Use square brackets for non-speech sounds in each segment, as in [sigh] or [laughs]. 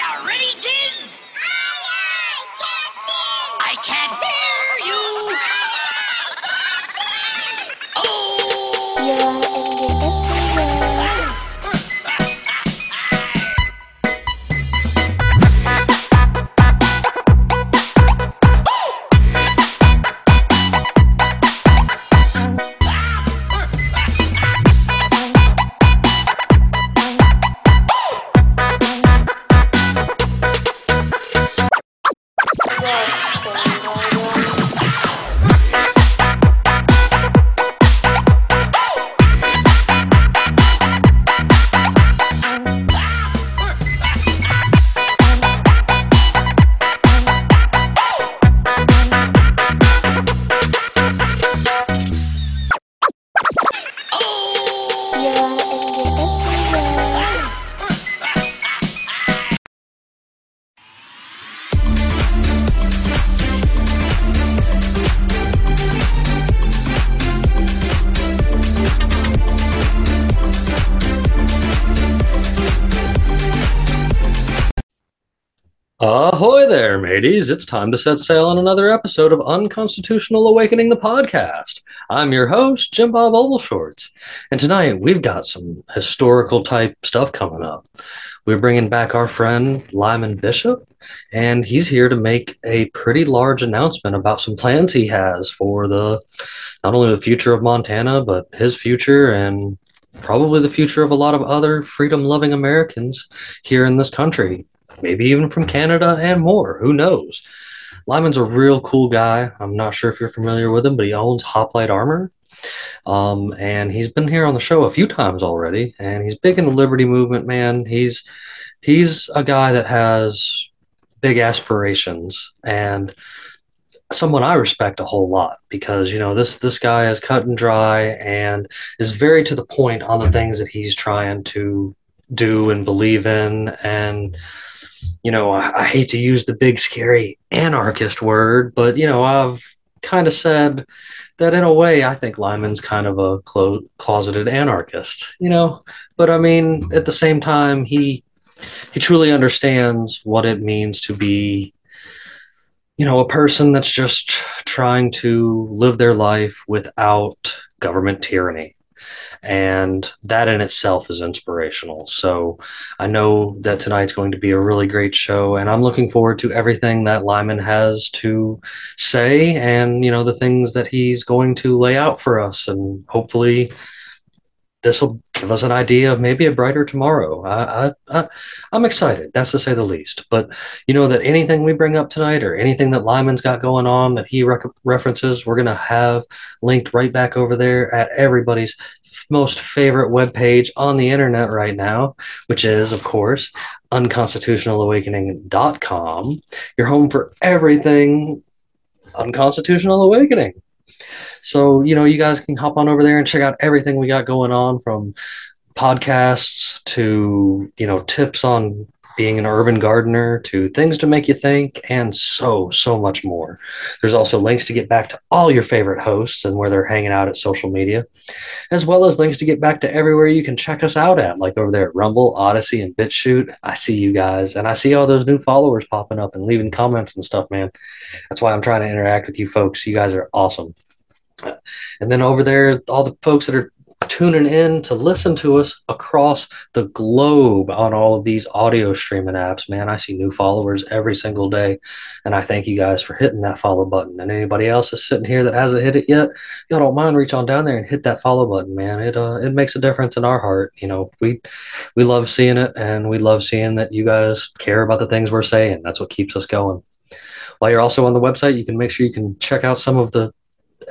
you ready, kids? Aye, aye, Captain! I can't hear mateys. It's time to set sail on another episode of Unconstitutional Awakening, the podcast. I'm your host, Jim Bob Ovalshorts. And tonight we've got some historical type stuff coming up. We're bringing back our friend Lyman Bishop, and he's here to make a pretty large announcement about some plans he has for the not only the future of Montana, but his future and probably the future of a lot of other freedom loving Americans here in this country maybe even from Canada and more. Who knows? Lyman's a real cool guy. I'm not sure if you're familiar with him, but he owns Hoplite Armor. Um, and he's been here on the show a few times already, and he's big in the liberty movement, man. He's he's a guy that has big aspirations and someone I respect a whole lot because you know this this guy is cut and dry and is very to the point on the things that he's trying to do and believe in and you know, I, I hate to use the big scary anarchist word, but you know, I've kind of said that in a way, I think Lyman's kind of a clo- closeted anarchist, you know. But I mean, at the same time, he he truly understands what it means to be, you know, a person that's just trying to live their life without government tyranny and that in itself is inspirational. So I know that tonight's going to be a really great show, and I'm looking forward to everything that Lyman has to say, and you know the things that he's going to lay out for us, and hopefully this will give us an idea of maybe a brighter tomorrow. I, I, I, I'm excited, that's to say the least. But you know that anything we bring up tonight, or anything that Lyman's got going on that he rec- references, we're gonna have linked right back over there at everybody's most favorite web page on the internet right now, which is, of course, unconstitutionalawakening.com, your home for everything unconstitutional awakening. So, you know, you guys can hop on over there and check out everything we got going on from podcasts to, you know, tips on being an urban gardener to things to make you think and so, so much more. There's also links to get back to all your favorite hosts and where they're hanging out at social media, as well as links to get back to everywhere you can check us out at, like over there at Rumble, Odysee, and BitChute. I see you guys and I see all those new followers popping up and leaving comments and stuff, man. That's why I'm trying to interact with you folks. You guys are awesome. And then over there, all the folks that are tuning in to listen to us across the globe on all of these audio streaming apps, man. I see new followers every single day. And I thank you guys for hitting that follow button. And anybody else that's sitting here that hasn't hit it yet, y'all don't mind reach on down there and hit that follow button, man. It uh it makes a difference in our heart. You know, we we love seeing it and we love seeing that you guys care about the things we're saying. That's what keeps us going. While you're also on the website, you can make sure you can check out some of the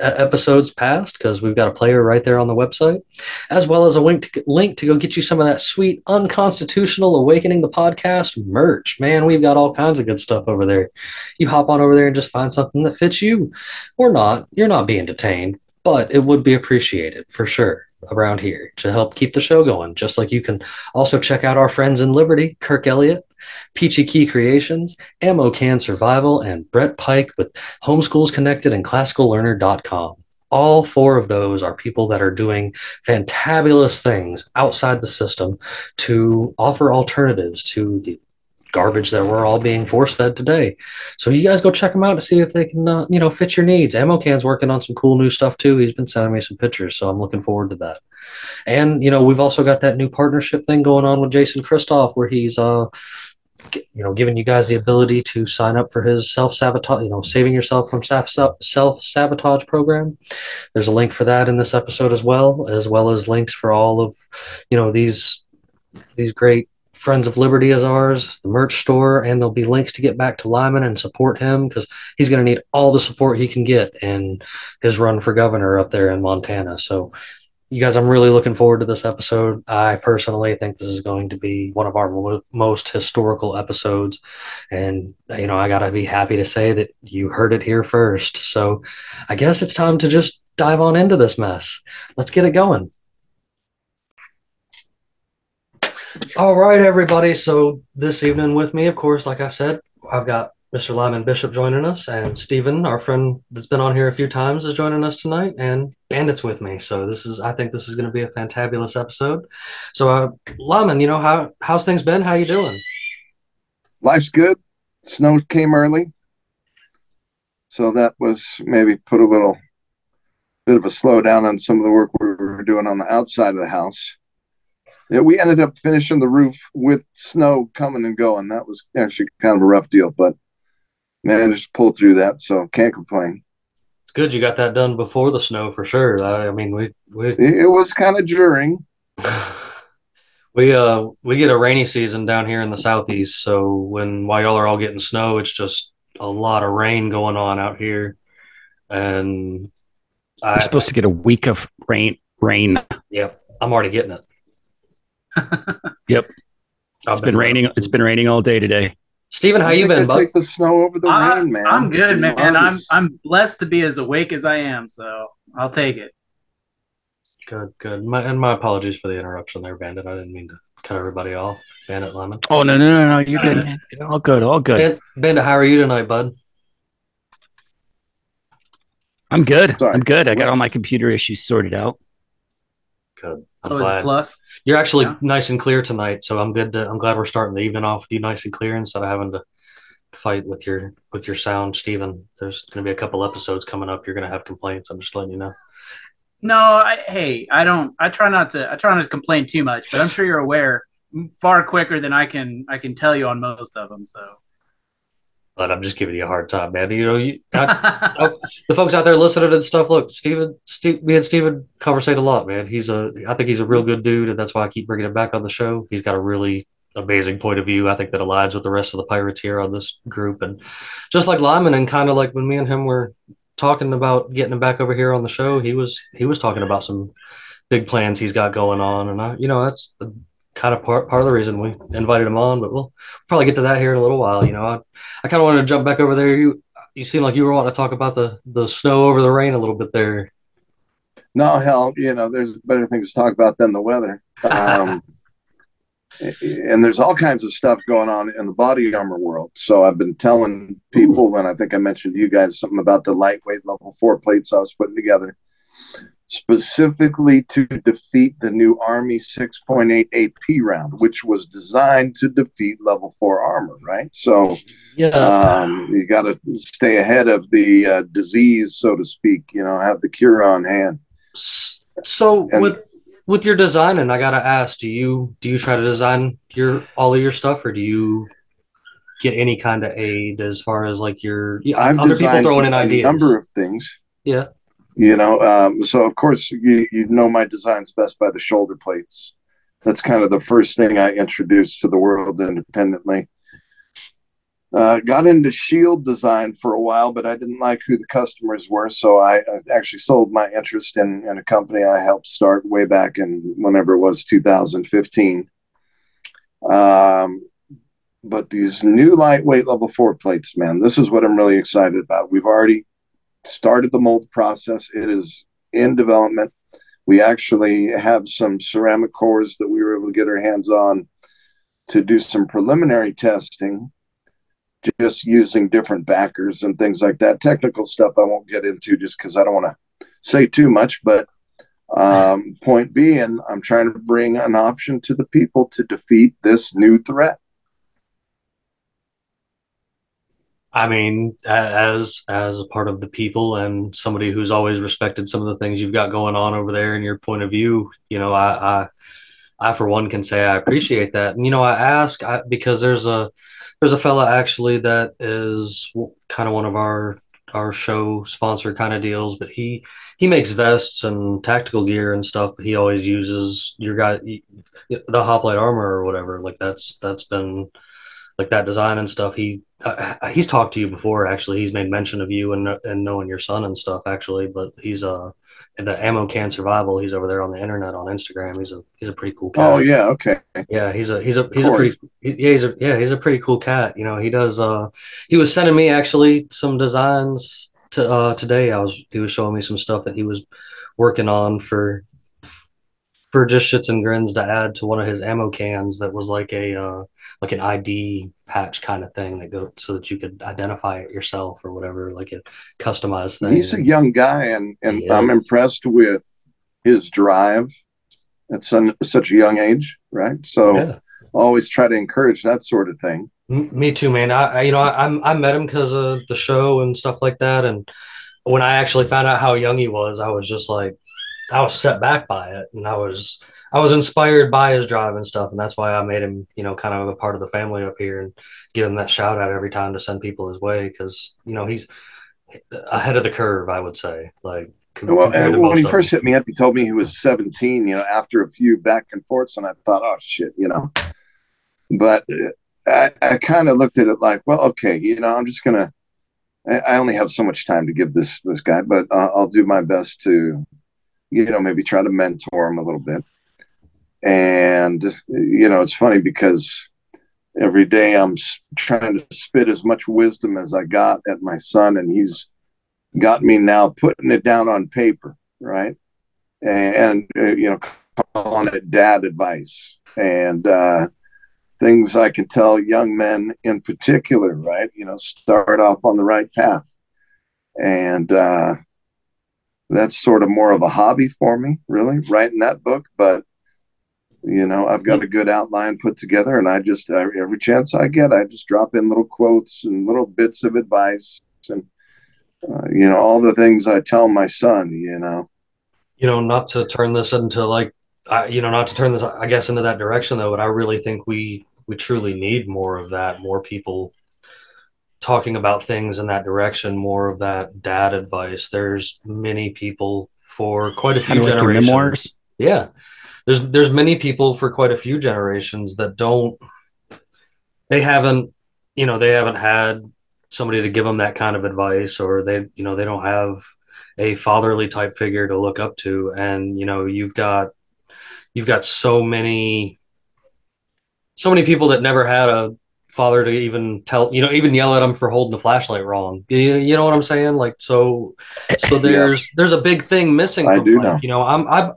episodes past because we've got a player right there on the website, as well as a link to, link to go get you some of that sweet unconstitutional awakening the podcast merch. Man, we've got all kinds of good stuff over there. You hop on over there and just find something that fits you, or not. You're not being detained, but it would be appreciated for sure around here to help keep the show going. Just like you can also check out our friends in Liberty, Kirk Elliott, Peachy Ki Creations, Ammo Can Survival, and Brett Pike with Homeschools Connected and ClassicalLearner.com. All four of those are people that are doing fantabulous things outside the system to offer alternatives to the garbage that we're all being force fed today. So you guys go check them out to see if they can, uh, you know, fit your needs. Ammo Can's working on some cool new stuff too. He's been sending me some pictures, so I'm looking forward to that. And you know, we've also got that new partnership thing going on with Jason Christoff, where he's uh, you know, giving you guys the ability to sign up for his self sabotage, you know, saving yourself from self sabotage program. There's a link for that in this episode as well, as well as links for all of, you know, these these great Friends of Liberty as ours, the merch store, and there'll be links to get back to Lyman and support him because he's going to need all the support he can get in his run for governor up there in Montana. So, you guys, I'm really looking forward to this episode. I personally think this is going to be one of our mo- most historical episodes. And, you know, I got to be happy to say that you heard it here first. So, I guess it's time to just dive on into this mess. Let's get it going. All right, everybody. So this evening with me, of course, like I said, I've got Mr. Lyman Bishop joining us, and Steven, our friend that's been on here a few times, is joining us tonight, and Bandit's with me. So this is, I think, this is going to be a fantabulous episode. So, uh, Lyman, you know how how's things been? How you doing? Life's good. Snow came early, so that was maybe put a little bit of a slowdown on some of the work we were doing on the outside of the house yeah, we ended up finishing the roof with snow coming and going. That was actually kind of a rough deal, but managed to pull through that, so can't complain. It's good you got that done before the snow for sure. I mean, we we it was kind of during. [laughs] we uh we get a rainy season down here in the southeast, so when while y'all are all getting snow, it's just a lot of rain going on out here, and I, we're supposed to get a week of rain. Rain. Yep, I'm already getting it. [laughs] yep. I've it's been, been raining. It's been raining all day today. Steven, how you been? bud? Take the snow over the I, rain, man. I'm good, man. And I'm I'm blessed to be as awake as I am, so I'll take it. Good, good. My, and my apologies for the interruption there, Bandit. I didn't mean to cut everybody off. Bandit Lemon. Oh no, no, no, no! You're good. all good, all good. Bandit, how are you tonight, bud? I'm good. Sorry. I'm good. I got all my computer issues sorted out. Good. I'm always glad. a plus. You're actually yeah. nice and clear tonight, so I'm good. To, I'm glad we're starting the evening off with you nice and clear instead of having to fight with your with your sound, Steven. There's going to be a couple episodes coming up. You're going to have complaints. I'm just letting you know. No, I, hey, I don't. I try not to. I try not to complain too much, but I'm sure you're aware far quicker than I can. I can tell you on most of them. So but I'm just giving you a hard time, man. You know, you I, [laughs] oh, the folks out there listening and stuff. Look, Steven, Steve, me and Steven conversate a lot, man. He's a, I think he's a real good dude, and that's why I keep bringing him back on the show. He's got a really amazing point of view. I think that aligns with the rest of the pirates here on this group, and just like Lyman, and kind of like when me and him were talking about getting him back over here on the show, he was he was talking about some big plans he's got going on, and I, you know, that's kind of part part of the reason we invited him on. But we'll probably get to that here in a little while. You know, I, I kind of wanted to jump back over there. You you seem like you were wanting to talk about the the snow over the rain a little bit there. No, hell, you know, there's better things to talk about than the weather. Um, [laughs] and there's all kinds of stuff going on in the body armor world. So I've been telling people, and I think I mentioned to you guys something about the lightweight level four plates I was putting together specifically to defeat the new Army 6.8 AP round, which was designed to defeat level four armor, right? So, yeah, um, you got to stay ahead of the uh, disease, so to speak. You know, have the cure on hand. So, and, with with your designing, I gotta ask: Do you do you try to design your all of your stuff, or do you get any kind of aid as far as like your I've other people throwing in ideas? A number of things. Yeah you know um, so of course you, you know my designs best by the shoulder plates. That's kind of the first thing i introduced to the world independently. Uh, got into shield design for a while but i didn't like who the customers were so i, actually sold my interest in, in a company i helped start way back in whenever it was 2015 um, but these new lightweight level four plates man this is what i'm really excited about. We've already started the mold process. It is in development. We actually have some ceramic cores that we were able to get our hands on to do some preliminary testing, just using different backers and things like that. Technical stuff I won't get into just because I don't want to say too much. But um, point being, I'm trying to bring an option to the people to defeat this new threat. I mean, as as a part of the people and somebody who's always respected some of the things you've got going on over there and your point of view, you know, I I, I for one can say I appreciate that. And you know, I ask I, because there's a there's a fella actually that is kind of one of our our show sponsor kind of deals, but he he makes vests and tactical gear and stuff, but he always uses your guy the hoplite armor or whatever. Like that's that's been like that design and stuff. He uh, he's talked to you before actually. He's made mention of you and and knowing your son and stuff actually. But he's uh the ammo can survival. He's over there on the internet on Instagram. He's a he's a pretty cool cat. Oh yeah, okay. Yeah, he's a he's a he's a pretty yeah he's a yeah he's a pretty cool cat. You know he does uh he was sending me actually some designs to uh today. I was he was showing me some stuff that he was working on for for just shits and grins to add to one of his ammo cans that was like a uh like an ID patch kind of thing that go so that you could identify it yourself or whatever like a customized thing. He's a young guy, and and He I'm is. impressed with his drive at son, such a young age, right? So yeah. always try to encourage that sort of thing. Me too, man. I, I you know I I'm- I met him because of the show and stuff like that, and when I actually found out how young he was, I was just like, I was set back by it, and I was I was inspired by his drive and stuff, and that's why I made him you know kind of a part of the family up here and give him that shout out every time to send people his way because you know he's ahead of the curve, I would say. Like Well, and when he first hit me up, he told me he was 17. You know, after a few back and forths, and I thought, oh shit, you know. But uh, I, I kind of looked at it like, well, okay, you know, I'm just gonna. I I only have so much time to give this this guy, but uh, I'll do my best to, you know, maybe try to mentor him a little bit. And you know, it's funny because every day I'm trying to spit as much wisdom as I got at my son, and he's got me now putting it down on paper, right? And, and uh, you know, calling it dad advice and uh, things I can tell young men in particular, right? You know, start off on the right path. And uh, that's sort of more of a hobby for me, really, writing that book. But, you know, I've got a good outline put together, and I just, every chance I get, I just drop in little quotes and little bits of advice and, uh, you know, all the things I tell my son, you know. you know, not to turn this into like, I, you know, not to turn this, I guess, into that direction though, but I really think we we truly need more of that, more people talking about things in that direction, more of that dad advice. There's many people for quite a few Kind of like generations. memoirs. Yeah, there's there's many people for quite a few generations that don't, they haven't, you know, they haven't had somebody to give them that kind of advice, or they, you know, they don't have a fatherly type figure to look up to and you know you've got you've got so many so many people that never had a father to even tell you know even yell at them for holding the flashlight wrong you, you know what i'm saying like so so [laughs] there's there's a big thing missing I do life. know. you know i'm i'm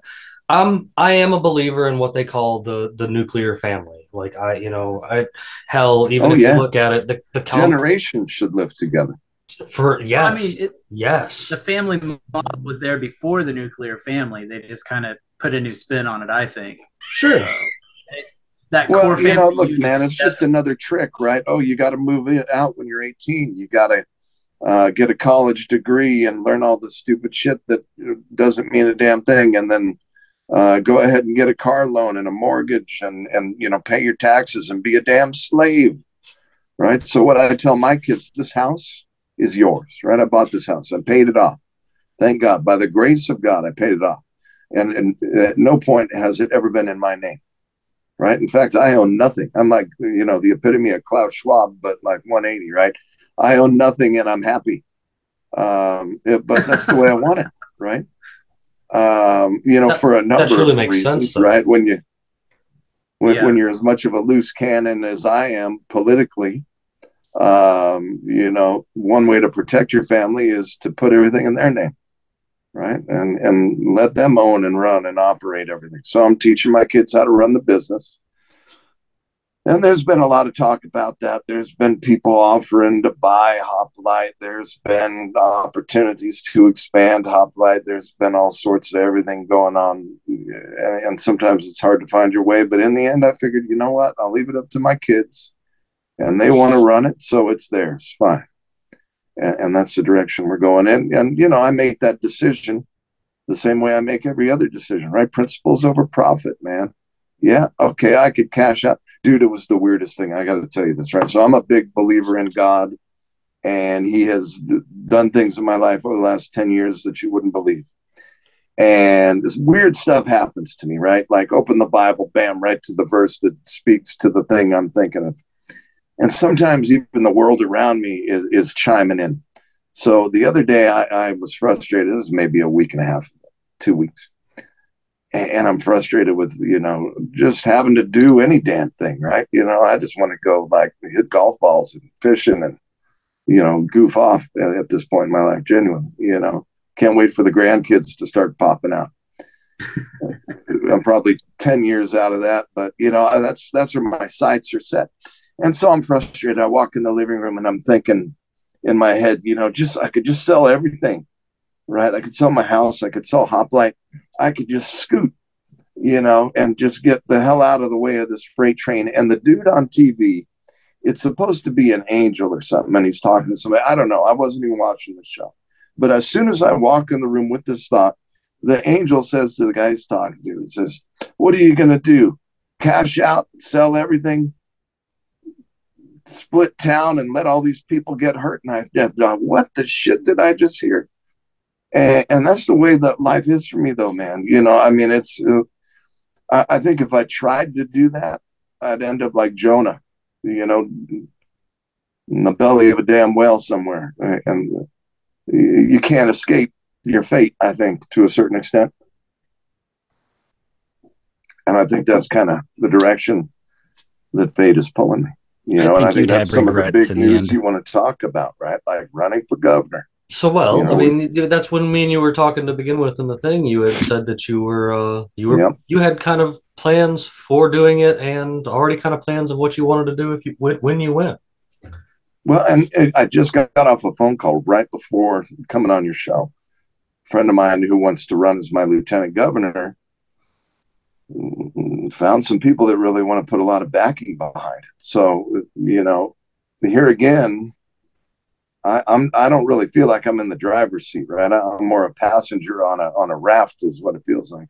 i'm i am a believer in what they call the the nuclear family like i you know i hell even Oh, if yeah. you look at it the, the comp- Generations should live together. for yes I mean, it, yes the family model was there before the nuclear family. They just kind of put a new spin on it. I think. sure So it's that Well, core family. you know, look, man, it's just another trick, right? Oh, you got to move it out when you're 18. You got to uh, get a college degree and learn all the stupid shit that doesn't mean a damn thing, and then uh, go ahead and get a car loan and a mortgage, and and you know, pay your taxes and be a damn slave, right? So what I tell my kids, this house is yours, right? I bought this house, I paid it off. Thank God, by the grace of God, I paid it off, and and at no point has it ever been in my name right? In fact, I own nothing. I'm like, you know, the epitome of Klaus Schwab, but like 180, right? I own nothing and I'm happy. Um, it- but that's the way I want it, right? Um, you know, That- for a number surely of makes reasons, sense, though. right? When you when, Yeah. when you're as much of a loose cannon as I am politically, um, you know, one way to protect your family is to put everything in their name, right? And and let them own and run and operate everything. So I'm teaching my kids how to run the business. And there's been a lot of talk about that. There's been people offering to buy Hoplite. There's been opportunities to expand Hoplite. There's been all sorts of everything going on. And, sometimes it's hard to find your way. But in the end, I figured, you know what? I'll leave it up to my kids. And they want to run it. So it's theirs. Fine. And, and that's the direction we're going in. And you know, I make that decision the same way I make every other decision, right? Principles over profit, man. Yeah, okay, I could cash out. Dude, it was the weirdest thing. I got to tell you this, right? So I'm a big believer in God, and He has done things in my life over the last 10 years that you wouldn't believe. And this weird stuff happens to me, right? Like open the Bible, bam, right to the verse that speaks to the thing I'm thinking of. And sometimes even the world around me is, is chiming in. So the other day I, I was frustrated. This was maybe a week and a half, two weeks. And, and I'm frustrated with, you know, just having to do any damn thing, right? You know, I just want to go like hit golf balls and fishing and, you know, goof off at, at this point in my life, Genuine, you know. Can't wait for the grandkids to start popping out. [laughs] I'm probably 10 years out of that, but you know, that's that's where my sights are set. And so I'm frustrated. I walk in the living room and I'm thinking in my head, you know, just I could just sell everything. Right? I could sell my house, I could sell Hoplite, I could just scoot, you know, and just get the hell out of the way of this freight train. And the dude on TV, it's supposed to be an angel or something, and he's talking to somebody. I don't know. I wasn't even watching the show. But as soon as I walk in the room with this thought, the angel says to the guy he's talking to, he says, What are you going to do? Cash out, sell everything, split town, and let all these people get hurt? And I thought, What the shit did I just hear? And, and that's the way that life is for me, though, man. You know, I mean, it's, uh, I, I think if I tried to do that, I'd end up like Jonah, you know, in the belly of a damn whale somewhere. And, you can't escape your fate, I think, to a certain extent. And I think that's kind of the direction that fate is pulling me. You I know, and think I think that's some of the big in the news you want to talk about, right? Like running for governor. So well, You know, I mean, that's when me and you were talking to begin with in the thing. You had said that you were, uh, you were, Yep. you had kind of plans for doing it, and already kind of plans of what you wanted to do if you when, when you went. Well, and, and I just got off a phone call right before coming on your show. A friend of mine who wants to run as my lieutenant governor found some people that really want to put a lot of backing behind it. So, you know, here again, I, I'm I don't really feel like I'm in the driver's seat, right? I'm more a passenger on a on a raft, is what it feels like.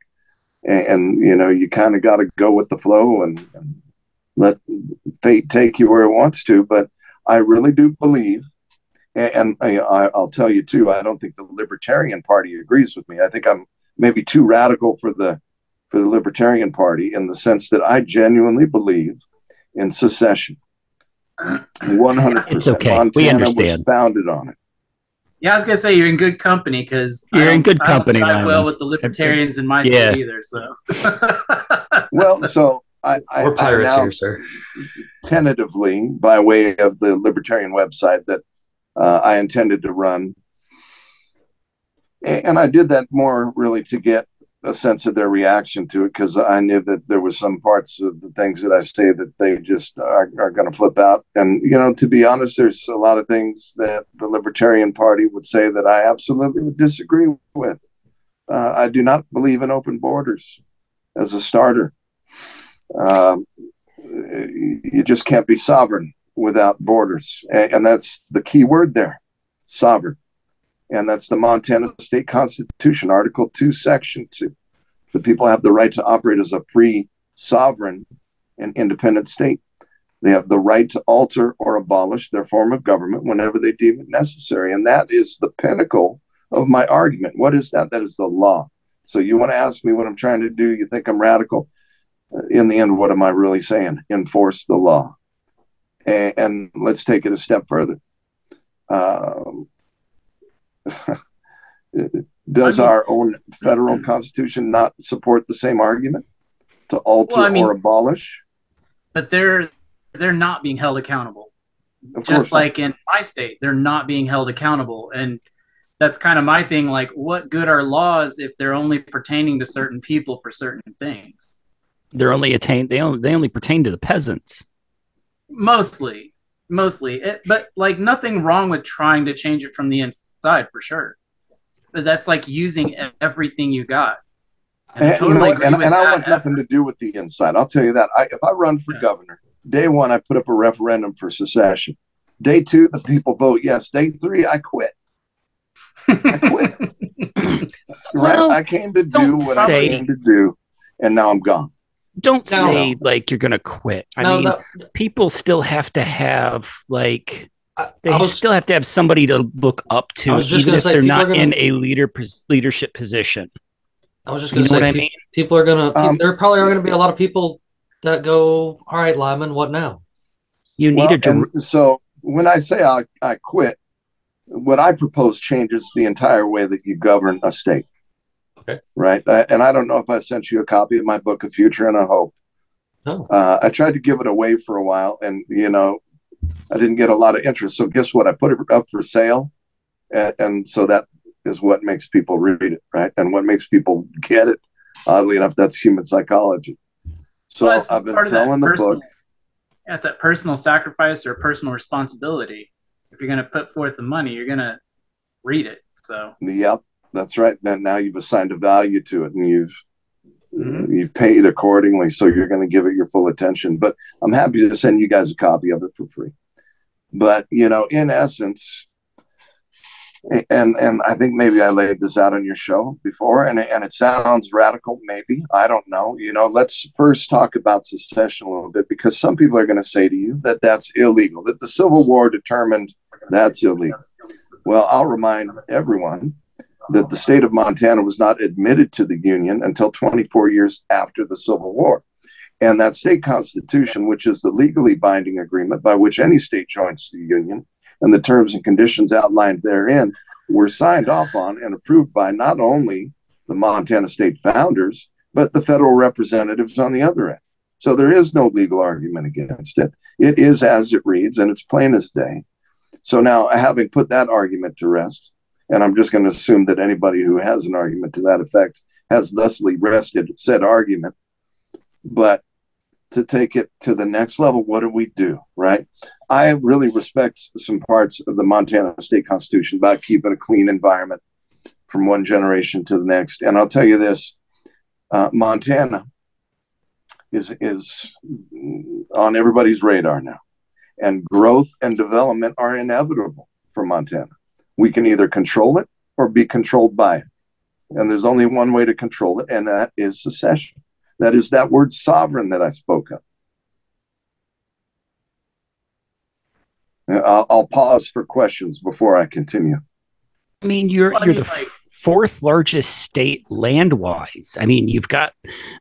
And, and you know, you kind of got to go with the flow and, and let fate take you where it wants to. But I really do believe, and, and I, I- I'll tell you too, I don't think the Libertarian Party agrees with me. I think I'm maybe too radical for the for the Libertarian Party in the sense that I genuinely believe in secession. One hundred It's percent. okay. We Montana understand. was founded on it. Yeah, I was gonna say you're in good company because You're in good I don't company, drive well with the libertarians in my Yeah. state either. So [laughs] Well, so I, I, We're I pirates here, announced sir. tentatively by way of the Libertarian website that uh, I intended to run. And I did that more really to get a sense of their reaction to it because I knew that there was some parts of the things that I say that they just are, are going to flip out. And, you know, to be honest, there's a lot of things that the Libertarian Party would say that I absolutely would disagree with. Uh, I do not believe in open borders as a starter. Um, you just can't be sovereign without borders. And, and that's the key word there sovereign. And that's the Montana State Constitution, Article 2, Section 2. The people have the right to operate as a free, sovereign, and independent state. They have the right to alter or abolish their form of government whenever they deem it necessary. And that is the pinnacle of my argument. What is that? That is the law. So you want to ask me what I'm trying to do? You think I'm radical? in the end, what am I really saying? Enforce the law. And, and let's take it a step further. Um, [laughs] does I mean- our own federal constitution not support the same argument to alter Well, I mean- or abolish? but they're they're not being held accountable. Of course Just not. like in my state, they're not being held accountable. And that's kind of my thing. Like, what good are laws if they're only pertaining to certain people for certain things? They're only attain. They only they only pertain to the peasants. Mostly, mostly. It, but like, nothing wrong with trying to change it from the inside for sure. But that's like using everything you got. And I And, you totally know, agree and, with and I that. want nothing to do with the inside. I'll tell you that. I, if I run for Yeah. governor, day one, I put up a referendum for secession. Day two, the people vote yes. Day three, I quit. I quit. [laughs] right? Well, I came to do don't what I came to do, and now I'm gone. Don't No. say like you're gonna quit. I No, mean, that- people still have to have like I- they I was- still have to have somebody to look up I to, was just even if say, they're not gonna- in a leader leadership position. I was just going to say, what I mean? people are going to, Um, there probably are going to be a lot of people that go, all right, Lyman, what now? You need Well, a dir- so when I say I, I quit, what I propose changes the entire way that you govern a state. Okay. Right. I, and I don't know if I sent you a copy of my book, A Future and a Hope. No. Uh, I tried to give it away for a while, and you know, I didn't get a lot of interest. So guess what? I put it up for sale, and, and so that is what makes people read it, right? And what makes people get it. Oddly enough, that's human psychology. So Well, I've been selling the personal- book. It's that personal sacrifice or personal responsibility. If you're going to put forth the money, you're going to read it. So Yep, that's right. Then now you've assigned a value to it, and you've Mhm. you've paid accordingly. So you're going to give it your full attention. But I'm happy to send you guys a copy of it for free. But you know, in essence, and and I think maybe I laid this out on your show before, and and it sounds radical. Maybe I don't know. You know, let's first talk about secession a little bit because some people are going to say to you that that's illegal. That the Civil War determined that's illegal. Well, I'll remind everyone that the state of Montana was not admitted to the Union until 24 years after the Civil War. And that state constitution, which is the legally binding agreement by which any state joins the Union, and the terms and conditions outlined therein were signed off on and approved by not only the Montana state founders, but the federal representatives on the other end. So there is no legal argument against it. It is as it reads, and it's plain as day. So now, having put that argument to rest, and I'm just going to assume that anybody who has an argument to that effect has thusly rested said argument. But to take it to the next level, what do we do, right? I really respect some parts of the Montana state constitution about keeping a clean environment from one generation to the next. And I'll tell you this uh, Montana is, is on everybody's radar now, and growth and development are inevitable for Montana we can either control it or be controlled by it. And there's only one way to control it, and that is secession. That is that word sovereign that I spoke of. I'll, I'll pause for questions before I continue. I mean, you're you're the fourth largest state land wise. I mean, you've got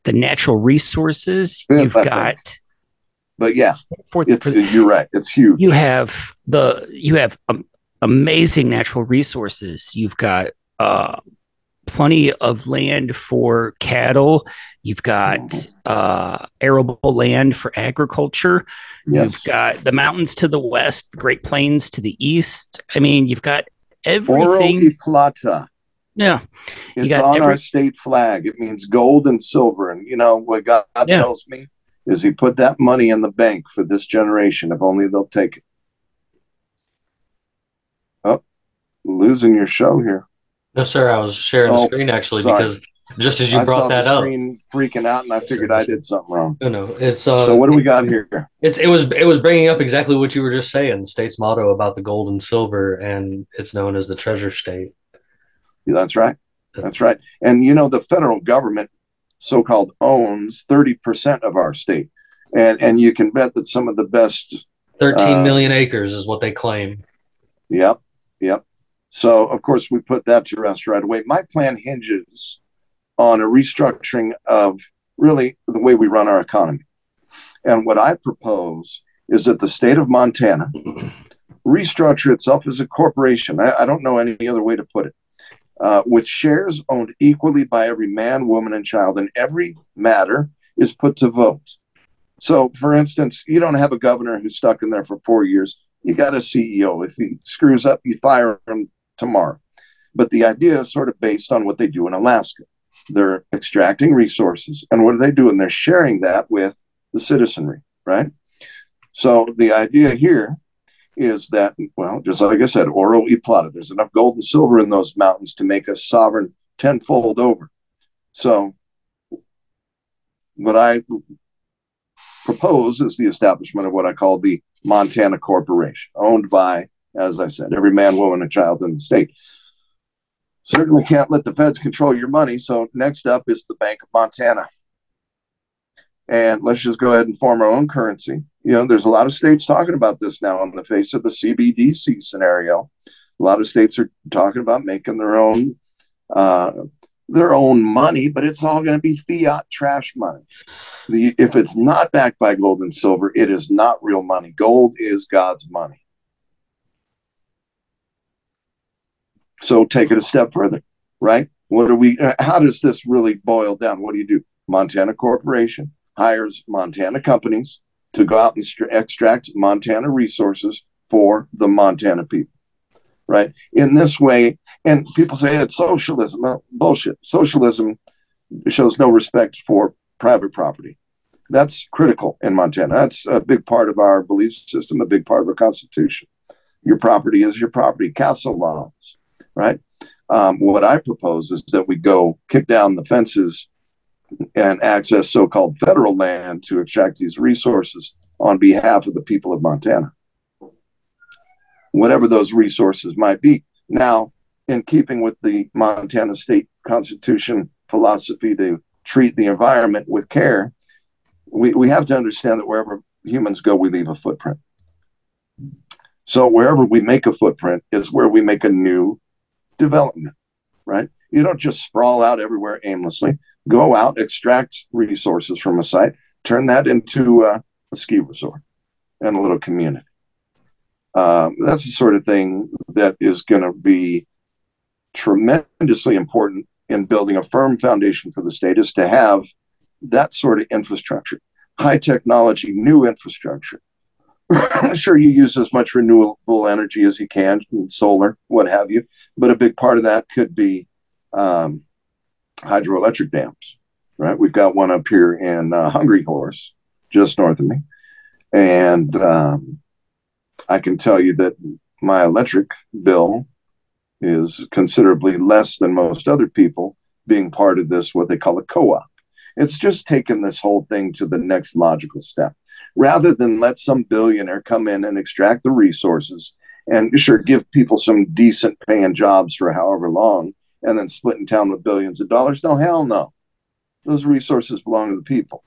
the natural resources. You've got But yeah, fourth. it's you're right. It's huge. you have the you have um, amazing natural resources. You've got uh, plenty of land for cattle. You've got uh, arable land for agriculture. yes. You've got the mountains to the west, the Great Plains to the east. I mean, you've got Oro everything. y plata. yeah, It's got on our state flag. It means gold and silver. And you know what God Yeah. tells me is He put that money in the bank for this generation. If only they'll take it. Oh, losing your show here. No, sir, I was sharing the Oh, screen actually sorry. because just as you I brought that the up, freaking out, and I figured I did something wrong. no, no, it's uh, so what do we got here? It's it was it was bringing up exactly what you were just saying. The state's motto about the gold and silver, and it's known as the treasure state. That's right. That's right. And you know, the federal government so-called owns 30% of our state. And and you can bet that some of the best Thirteen Uh, million acres is what they claim. Yep. Yep. So of course we put that to rest right away. My plan hinges on a restructuring of really the way we run our economy. And what I propose is that the state of Montana [clears throat] restructure itself as a corporation. I, I don't know any other way to put it. Uh, with shares owned equally by every man, woman, and child, and every matter is put to vote. So, for instance, you don't have a governor who's stuck in there for four years. You got a CEO. If he screws up, you fire him tomorrow. But the idea is sort of based on what they do in Alaska. They're extracting resources, and what are they doing? They're sharing that with the citizenry, right? So the idea here is that, well, just like I said, oro y plata. There's enough gold and silver in those mountains to make us sovereign tenfold over. So what I propose is the establishment of what I call the Montana Corporation, owned by, as I said, every man, woman, and child in the state. Certainly can't let the feds control your money. So next up is the Bank of Montana. And let's just go ahead and form our own currency. You know, there's a lot of states talking about this now on the face of the CBDC scenario. A lot of states are talking about making their own uh, their own money, but it's all going to be fiat trash money. The, if it's not backed by gold and silver, it is not real money. Gold is God's money. So take it a step further, right? What are we? uh, How does this really boil down? What do you do? Montana Corporation hires Montana companies to go out and extract Montana resources for the Montana people, right? In this way, and people say it's socialism. Well, bullshit. Socialism shows no respect for private property. That's critical in Montana. That's a big part of our belief system, a big part of our constitution. Your property is your property. Castle laws, right? Um, what I propose is that we go kick down the fences and access so-called federal land to extract these resources on behalf of the people of Montana, whatever those resources might be. Now, in keeping with the Montana State Constitution philosophy to treat the environment with care, we, we have to understand that wherever humans go, we leave a footprint. So wherever we make a footprint is where we make a new development, right? You don't just sprawl out everywhere aimlessly. Go out, extract resources from a site, turn that into uh, a ski resort and a little community. Um, that's the sort of thing that is going to be tremendously important in building a firm foundation for the state is to have that sort of infrastructure, high technology, new infrastructure. [coughs] sure, you use as much renewable energy as you can, solar, what have you, but a big part of that could be um, hydroelectric dams, right? We've got one up here in uh, Hungry Horse, just north of me. And um, I can tell you that my electric bill is considerably less than most other people being part of this, what they call a co op. It's just taken this whole thing to the next logical step. Rather than let some billionaire come in and extract the resources and sure give people some decent paying jobs for however long and then split in town with billions of dollars. No, hell no. Those resources belong to the people.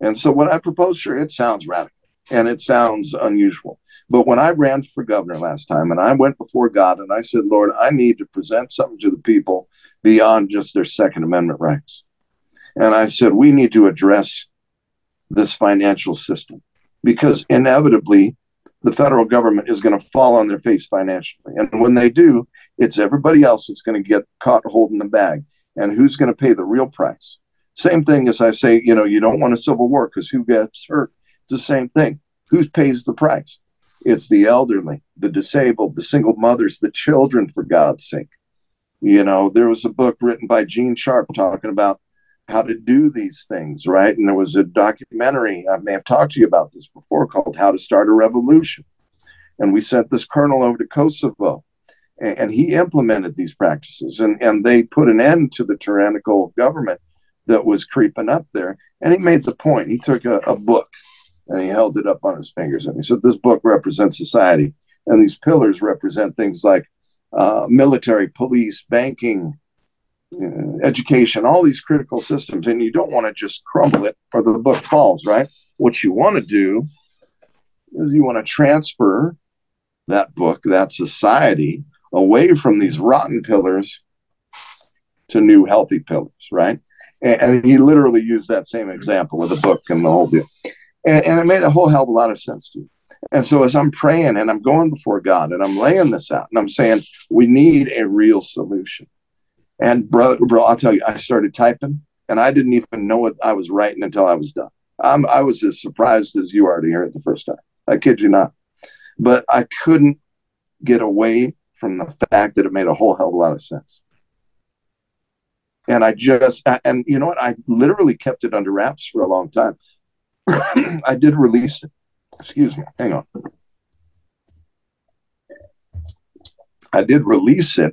And so what I propose, sure, it sounds radical and it sounds unusual. But when I ran for governor last time and I went before God and I said, Lord, I need to present something to the people beyond just their Second Amendment rights. And I said, we need to address this financial system because inevitably the federal government is going to fall on their face financially. And when they do, it's everybody else that's going to get caught holding the bag. And who's going to pay the real price? Same thing as I say, you know, you don't want a civil war because who gets hurt? It's the same thing. Who pays the price? It's the elderly, the disabled, the single mothers, the children, for God's sake. You know, there was a book written by Gene Sharp talking about how to do these things, right? And there was a documentary, I may have talked to you about this before, called How to Start a Revolution. And we sent this colonel over to Kosovo, and, and he implemented these practices, and, and they put an end to the tyrannical government that was creeping up there. And he made the point. He took a, a book and he held it up on his fingers, and he said, This book represents society. And these pillars represent things like uh, military, police, banking, Uh, education, all these critical systems, and you don't want to just crumble it or the book falls, right? What you want to do is you want to transfer that book, that society, away from these rotten pillars to new healthy pillars, right? And, and he literally used that same example with the book and the whole deal. And, and it made a whole hell of a lot of sense to me. And so as I'm praying and I'm going before God and I'm laying this out and I'm saying, we need a real solution. And bro, bro, I'll tell you, I started typing and I didn't even know what I was writing until I was done. I'm, I was as surprised as you are to hear it the first time. I kid you not. But I couldn't get away from the fact that it made a whole hell of a lot of sense. And I just, and you know what? I literally kept it under wraps for a long time. [clears throat] I did release it. Excuse me. Hang on. I did release it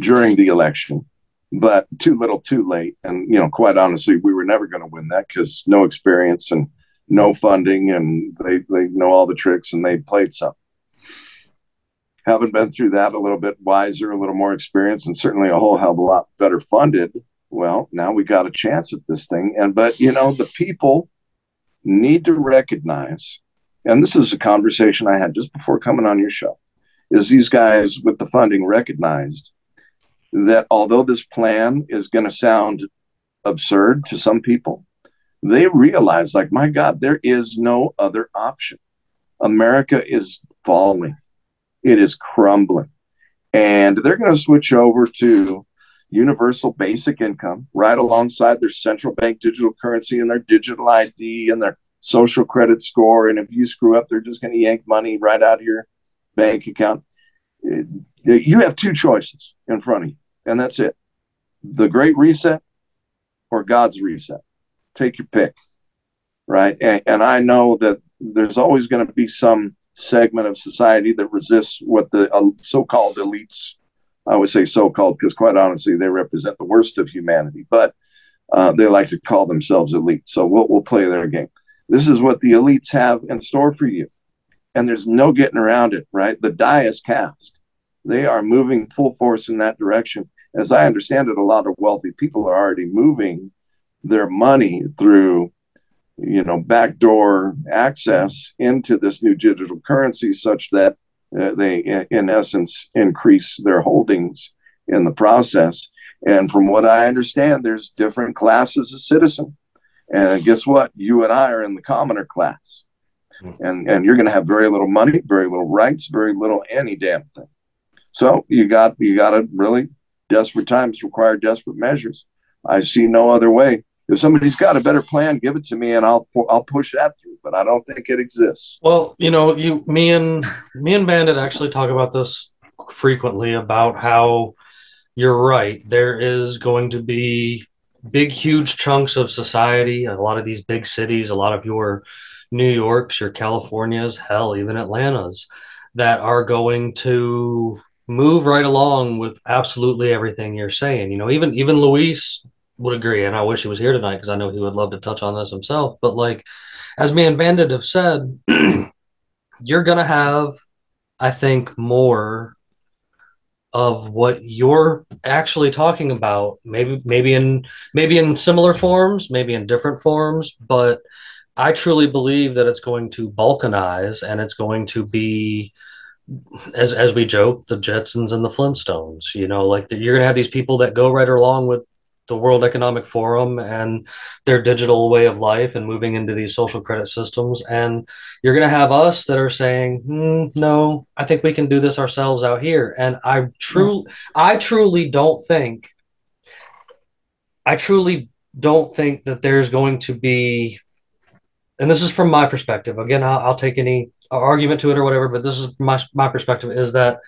during the election, but too little, too late. And you know, quite honestly, we were never going to win that because no experience and no funding and they they know all the tricks and they played some. Haven't been through that a little bit wiser, a little more experienced, and certainly a whole hell of a lot better funded. Well, now we got a chance at this thing. And but you know, the people need to recognize, and this is a conversation I had just before coming on your show, is these guys with the funding recognized that although this plan is going to sound absurd to some people, they realize, like, my God, there is no other option. America is falling, it is crumbling. And they're going to switch over to universal basic income right alongside their central bank digital currency and their digital ID and their social credit score. And if you screw up, they're just going to yank money right out of your bank account. You have two choices in front of you, and that's it the Great Reset or God's Reset. Take your pick, right? And, and I know that there's always going to be some segment of society that resists what the uh, so called elites I would say so-called because quite honestly, they represent the worst of humanity, but uh, they like to call themselves elite. So we'll, we'll play their game. This is what the elites have in store for you. And there's no getting around it, right? The die is cast. They are moving full force in that direction. As I understand it, a lot of wealthy people are already moving their money through, you know, backdoor access into this new digital currency such that uh, they, in essence, increase their holdings in the process. And from what I understand, there's different classes of citizen. And guess what? You and I are in the commoner class. And, and you're going to have very little money, very little rights, very little any damn thing. So you got you got to really desperate times require desperate measures. I see no other way if somebody's got a better plan, give it to me, and I'll I'll push that through. But I don't think it exists. Well, you know, you me and me and Bandit actually talk about this frequently about how you're right. There is going to be big, huge chunks of society. A lot of these big cities, a lot of your New Yorks, your Californias, hell, even Atlantas, that are going to move right along with absolutely everything you're saying. You know, even even Luis would agree, and I wish he was here tonight because I know he would love to touch on this himself. But like, as me and Bandit have said, [clears throat] you're gonna have, I think, more of what you're actually talking about. Maybe, maybe in maybe in similar forms, maybe in different forms, but I truly believe that it's going to balkanize and it's going to be as as we joke, the Jetsons and the Flintstones. You know, like you're gonna have these people that go right along with the World Economic Forum and their digital way of life and moving into these social credit systems. And you're going to have us that are saying, mm, no, I think we can do this ourselves out here. And I truly, I truly don't think, I truly don't think that there's going to be, and this is from my perspective. Again, I'll, I'll take any argument to it or whatever, but this is my my perspective is that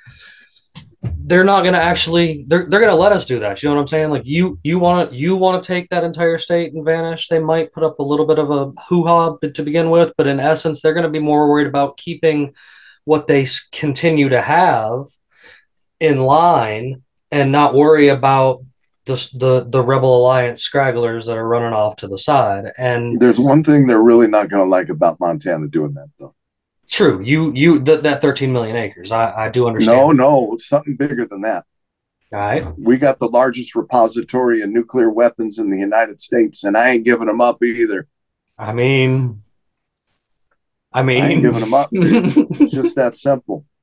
they're not going to actually they're, they're going to let us do that. You know what i'm saying? Like you you want to you want to take that entire state and vanish. They might put up a little bit of a hoo-ha to begin with but in essence they're going to be more worried about keeping what they continue to have in line and not worry about the, the the rebel alliance scragglers that are running off to the side. And there's one thing they're really not going to like about montana doing that though True. You you th- that 13 million acres. I, I do understand. No, no, something bigger than that. All right. We got the largest repository of nuclear weapons in the United States, and I ain't giving them up either. I mean, I mean, I ain't giving them up. it's just that simple. [laughs]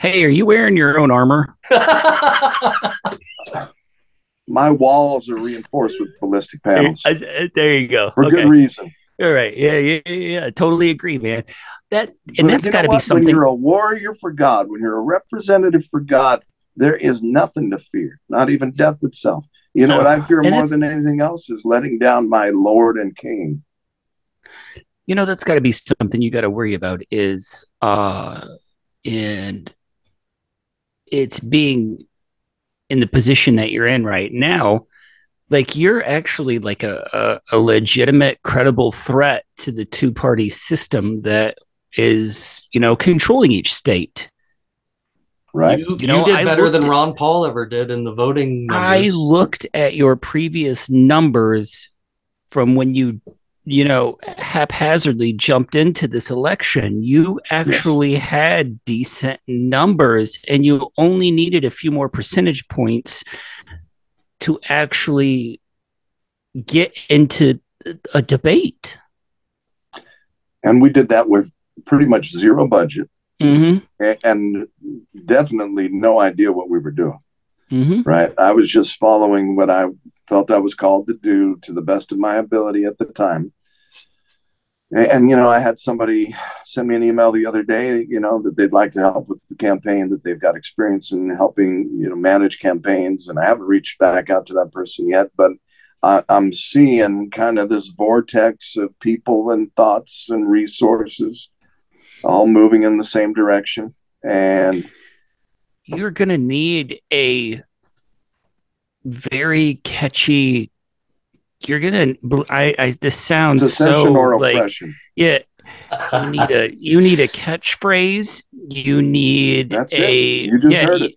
Hey, are you wearing your own armor? [laughs] My walls are reinforced with ballistic panels uh, there you go. for Okay. good reason. All right. Yeah, yeah, yeah, yeah. Totally agree, man. That and But that's got to be what? When something. you're a warrior for God, when you're a representative for God, there is nothing to fear, not even death itself. You know what I fear more than anything else is letting down my Lord and King. you know that's got to be something you got to worry about is uh and it's being in the position that you're in right now like you're actually like a, a, a legitimate credible threat to the two party system that is you know controlling each state Right? You, You know, you did I better than Ron Paul ever did in the voting. i looked at your previous numbers from when you you know, haphazardly jumped into this election. You actually had decent numbers and you only needed a few more percentage points to actually get into a debate. And we did that with pretty much zero budget Mm-hmm. and definitely no idea what we were doing. Mm-hmm. right? I was just following what I felt I was called to do to the best of my ability at the time. And, you know, I had somebody send me an email the other day, you know, that they'd like to help with the campaign, that they've got experience in helping, you know, manage campaigns. And I haven't reached back out to that person yet, but I, I'm seeing kind of this vortex of people and thoughts and resources all moving in the same direction. And You're going to need a very catchy. You're gonna. I. I this sounds so like oppression. yeah. You need a. You need a catchphrase. You need That's a. You yeah. you,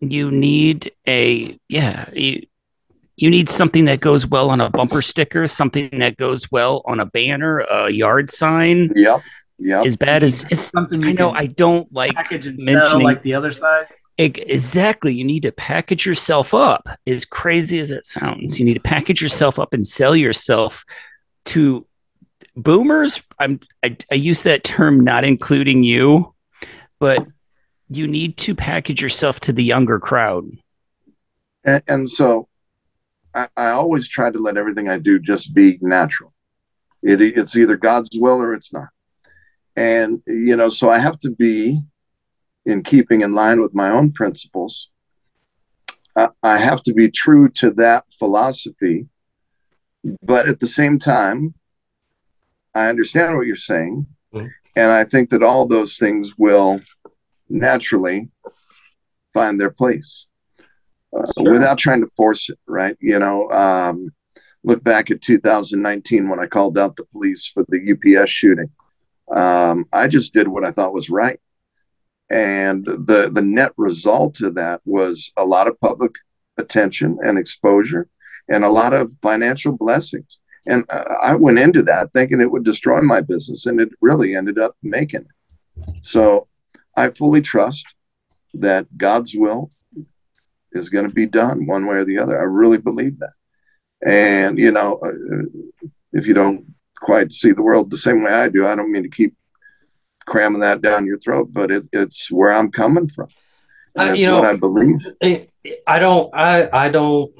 you need a. Yeah. You, you need something that goes well on a bumper sticker, something that goes well on a banner, a yard sign. Yep. Yep. As bad as, it's Something you I know, I don't like package and sell mentioning- like the other sides. Eg- Exactly. You need to package yourself up. As crazy as it sounds, you need to package yourself up and sell yourself to boomers. I'm I, I use that term not including you, but you need to package yourself to the younger crowd. and, and so I, I always try to let everything I do just be natural. It, it's either God's will or it's not. And, you know, so I have to be in keeping in line with my own principles. I, I have to be true to that philosophy. But at the same time, I understand what you're saying. Mhm. And I think that all those things will naturally find their place uh, without trying to force it, right? You know, um, look back at 2019 when I called out the police for the UPS shooting. Um, I just did what I thought was right, and the the net result of that was a lot of public attention and exposure, and a lot of financial blessings. And I went into that thinking it would destroy my business, and it really ended up making it. So I fully trust that God's will is going to be done one way or the other. I really believe that. And, you know, uh, if you don't quite see the world the same way I do, I don't mean to keep cramming that down your throat, but it, it's where I'm coming from. That's you know- what I believe. I I don't I I don't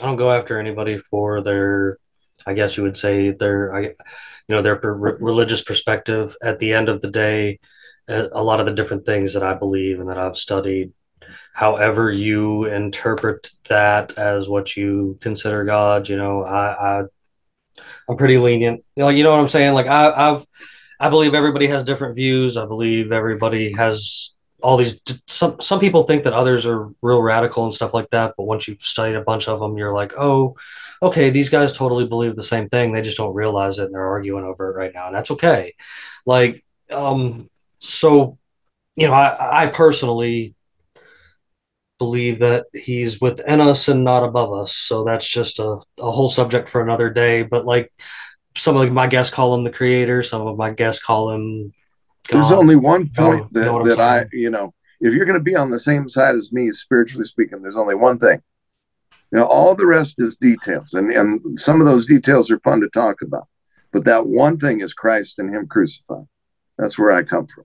I don't go after anybody for their I guess you would say their I you know their per- religious perspective at the end of the day a a lot of the different things that I believe and that I've studied however you interpret that as what you consider God you know I, I I'm pretty lenient. You know you know what I'm saying? Like I I've I believe everybody has different views. I believe everybody has all these some some people think that others are real radical and stuff like that but once you've studied a bunch of them you're like oh okay these guys totally believe the same thing. They just don't realize it and they're arguing over it right now and that's okay. Like um so you know i i personally believe that he's within us and not above us so that's just a, a whole subject for another day but like some of my guests call him the creator some of my guests call him There's only one point you know that, I, you know, if you're going to be on the same side as me, spiritually speaking, there's only one thing. You know, all the rest is details, and and some of those details are fun to talk about. But that one thing is Christ and Him crucified. That's where I come from.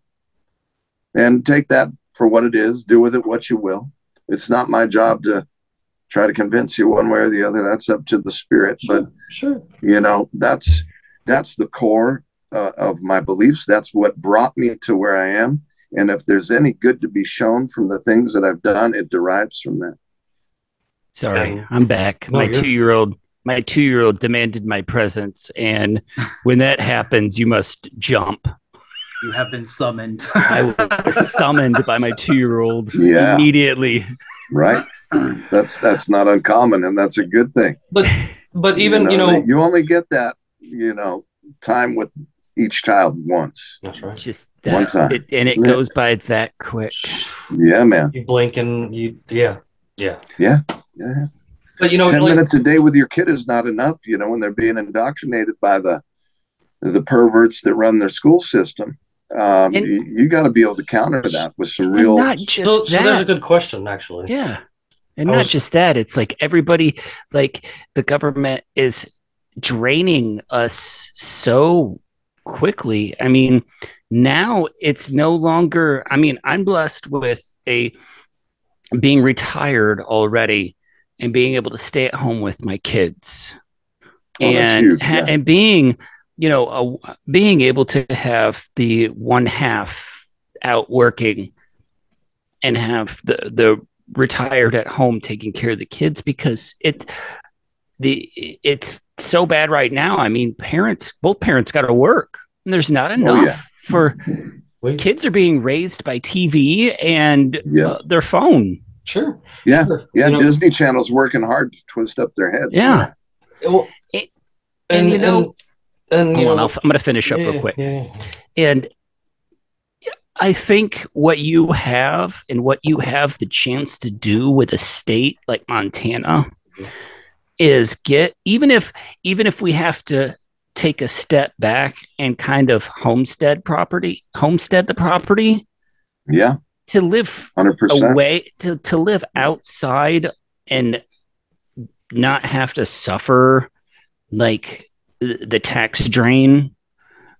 And take that for what it is. Do with it what you will. It's not my job to try to convince you one way or the other. That's up to the Spirit. But sure you know that's that's the core uh, of my beliefs that's what brought me to where i am and if there's any good to be shown from the things that i've done it derives from that Sorry, I'm back. no, my two year old my two year old demanded my presence, and when that happens, you must jump. You have been summoned. [laughs] I was summoned by my two year old Yeah. immediately. right [clears throat] that's that's not uncommon and that's a good thing but but even you know, that you only get that you know time with each child once that's right Just that, One time. it, and it Yeah. goes by that quick. yeah man you blink and you yeah yeah yeah but you know 10 like, minutes a day with your kid is not enough you know when they're being indoctrinated by the the perverts that run their school system. Um, And- you, you got to be able to counter that with some And real. not just So, so there's a good question, actually. Yeah. And I not was- just that, it's like everybody, like the government is draining us so quickly. I mean, now it's no longer, I mean, I'm blessed with a being retired already and being able to stay at home with my kids Oh, that's and huge, yeah. and being, you know, a, being able to have the one half out working and have the the retired at home taking care of the kids because it the it's so bad right now. I mean, parents both parents got to work and there's not enough Oh, yeah. for We, kids are being raised by TV and Yeah. uh, their phone. sure. Yeah, Sure. yeah. You know, Disney Channel's working hard to twist up their heads. Yeah. well, It- and, and, you know- and, and, you Hold on, know, I'll, I'm going to finish up yeah, real quick. yeah, yeah. And I think what you have and what you have the chance to do with a state like Montana is get even if even if we have to take a step back and kind of homestead property homestead the property Yeah, to live hundred percent. away to, to live outside and not have to suffer like the, tax drain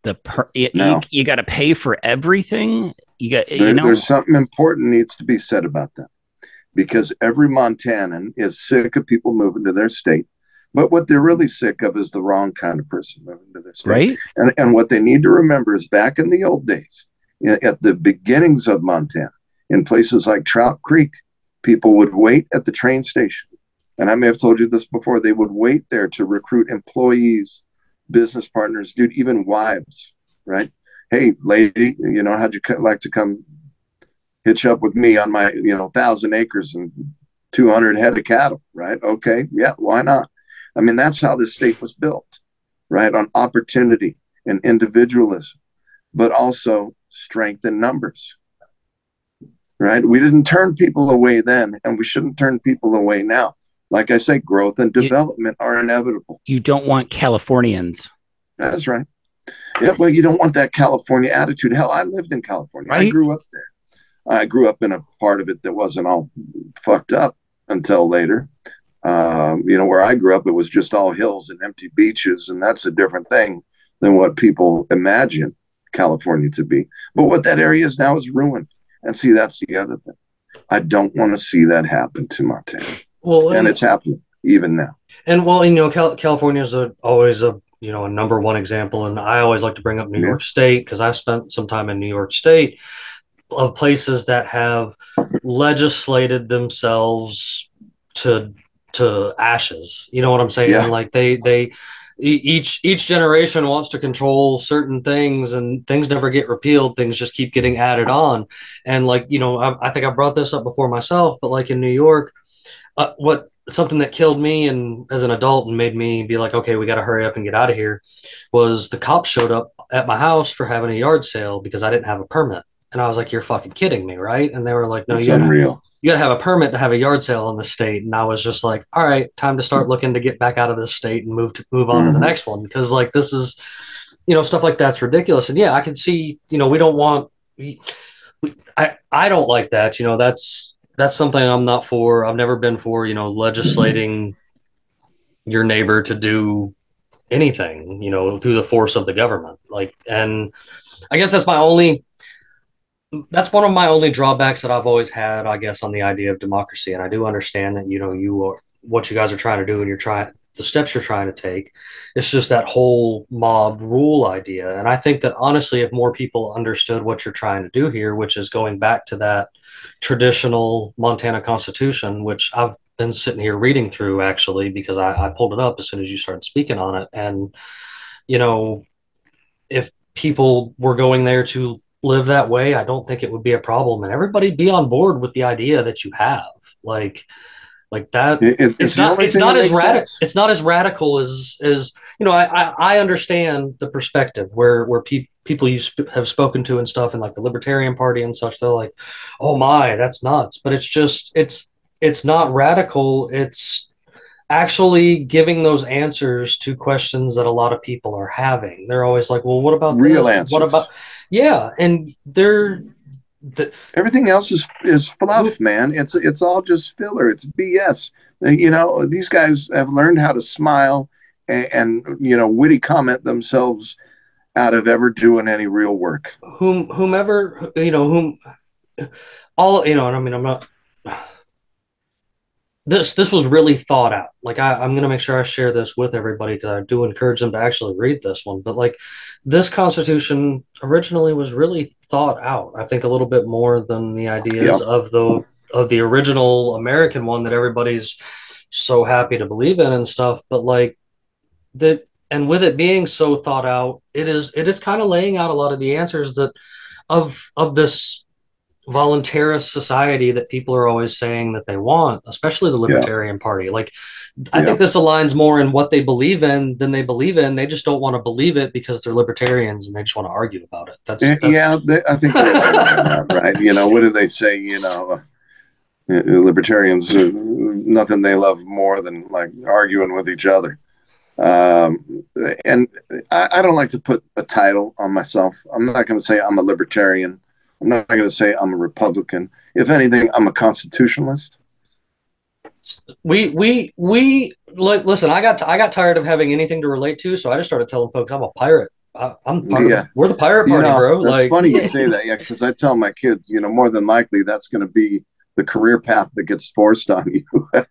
the per, you, No. you, got to pay for everything you got There, you know There's something important needs to be said about that, because every Montanan is sick of people moving to their state. But what they're really sick of is the wrong kind of person moving to their state. right And, and what they need to remember is back in the old days, at the beginnings of Montana, in places like Trout Creek, people would wait at the train station. And I may have told you this before, they would wait there to recruit employees, business partners, dude, even wives, right? Hey, lady, you know, how'd you like to come hitch up with me on my, you know, thousand acres and 200 head of cattle, right? Okay, yeah, why not? I mean, that's how this state was built, right? On opportunity and individualism, but also strength in numbers. Right? We didn't turn people away then, and we shouldn't turn people away now. Like I say, growth and You- development are inevitable. you don't want californians That's right. Yeah, well, you don't want that California attitude. Hell, I lived in California. I grew up there. I grew up in a part of it that wasn't all fucked up until later. Um, you know, where I grew up, it was just all hills and empty beaches, and that's a different thing than what people imagine California to be. But what that area is now is ruined. And see, that's the other thing. I don't want to see that happen to Montana, Well, and it's happening even now. And well, you know, Cal- California is a, always a you know a number one example, and I always like to bring up New Yeah. York State because I spent some time in New York State of places that have legislated themselves to to ashes. You know what I'm saying? Yeah. Like they they each each generation wants to control certain things and things never get repealed things just keep getting added on and like you know i, I think i brought this up before myself but like in new york uh, what something that killed me and as an adult and made me be like okay we got to hurry up and get out of here was the cops showed up at my house for having a yard sale because i didn't have a permit. And i was like you're fucking kidding me right? And they were like no It's you gotta, unreal. you gotta have a permit to have a yard sale in the state. And i was just like all right time to start looking to get back out of this state and move to move on to the Mhm. next one. Because like this is you know stuff like that's ridiculous. And yeah i can see you know we don't want we, i i don't like that you know that's that's something i'm not for i've never been for you know legislating your neighbor to do anything you know through the force of the government like and i guess that's my only that's one of my only drawbacks that I've always had, I guess, on the idea of democracy. And I do understand that, you know, you are what you guys are trying to do and you're trying the steps you're trying to take. It's just that whole mob rule idea. And I think that honestly, if more people understood what you're trying to do here, which is going back to that traditional Montana Constitution, which I've been sitting here reading through actually because I, I pulled it up as soon as you started speaking on it. And, you know, if people were going there to live that way, I don't think it would be a problem. And everybody be on board with the idea that you have. Like like that It- it- it's, not it's not as radical it's not as radical as as you know I I, I understand the perspective where where pe- people you sp- have spoken to and stuff and like the libertarian party and such they're like oh my that's nuts but it's just it's it's not radical it's actually giving those answers to questions that a lot of people are having. They're always like, "Well, what about Real this? answers. What about?" Yeah, and they're the, Everything else is is fluff, man. It's it's all just filler. It's BS. Uh, You know, these guys have learned how to smile and, and you know witty comment themselves out of ever doing any real work. whom whomever you know whom all you know and i mean i'm not this this was really thought out. Like I, i'm going to make sure i share this with everybody because i do encourage them to actually read this one. But like this constitution originally was really thought out i think a little bit more than the ideas Yeah. of the of the original american one that everybody's so happy to believe in and stuff. But like that and with it being so thought out it is it is kind of laying out a lot of the answers that of of this voluntarist society that people are always saying that they want especially the libertarian party like i Yeah. think this aligns more in what they believe in than they believe in they just don't want to believe it because they're libertarians and they just want to argue about it that's, Yeah, that's yeah they, I think right that, [laughs] right. You know, what do they say? You know, uh, uh, libertarians, uh, nothing they love more than like arguing with each other. Um, and I, I don't like to put a title on myself. I'm not going to say I'm a libertarian. I'm not going to say I'm a Republican. If anything, I'm a constitutionalist. we we we li- listen i got i got tired of having anything to relate to so i just started telling folks i'm a pirate I, i'm part Yeah. of, we're the pirate You party know, bro that's like funny you [laughs] say that, yeah, because I tell my kids, you know, more than likely that's going to be the career path that gets forced on you. [laughs]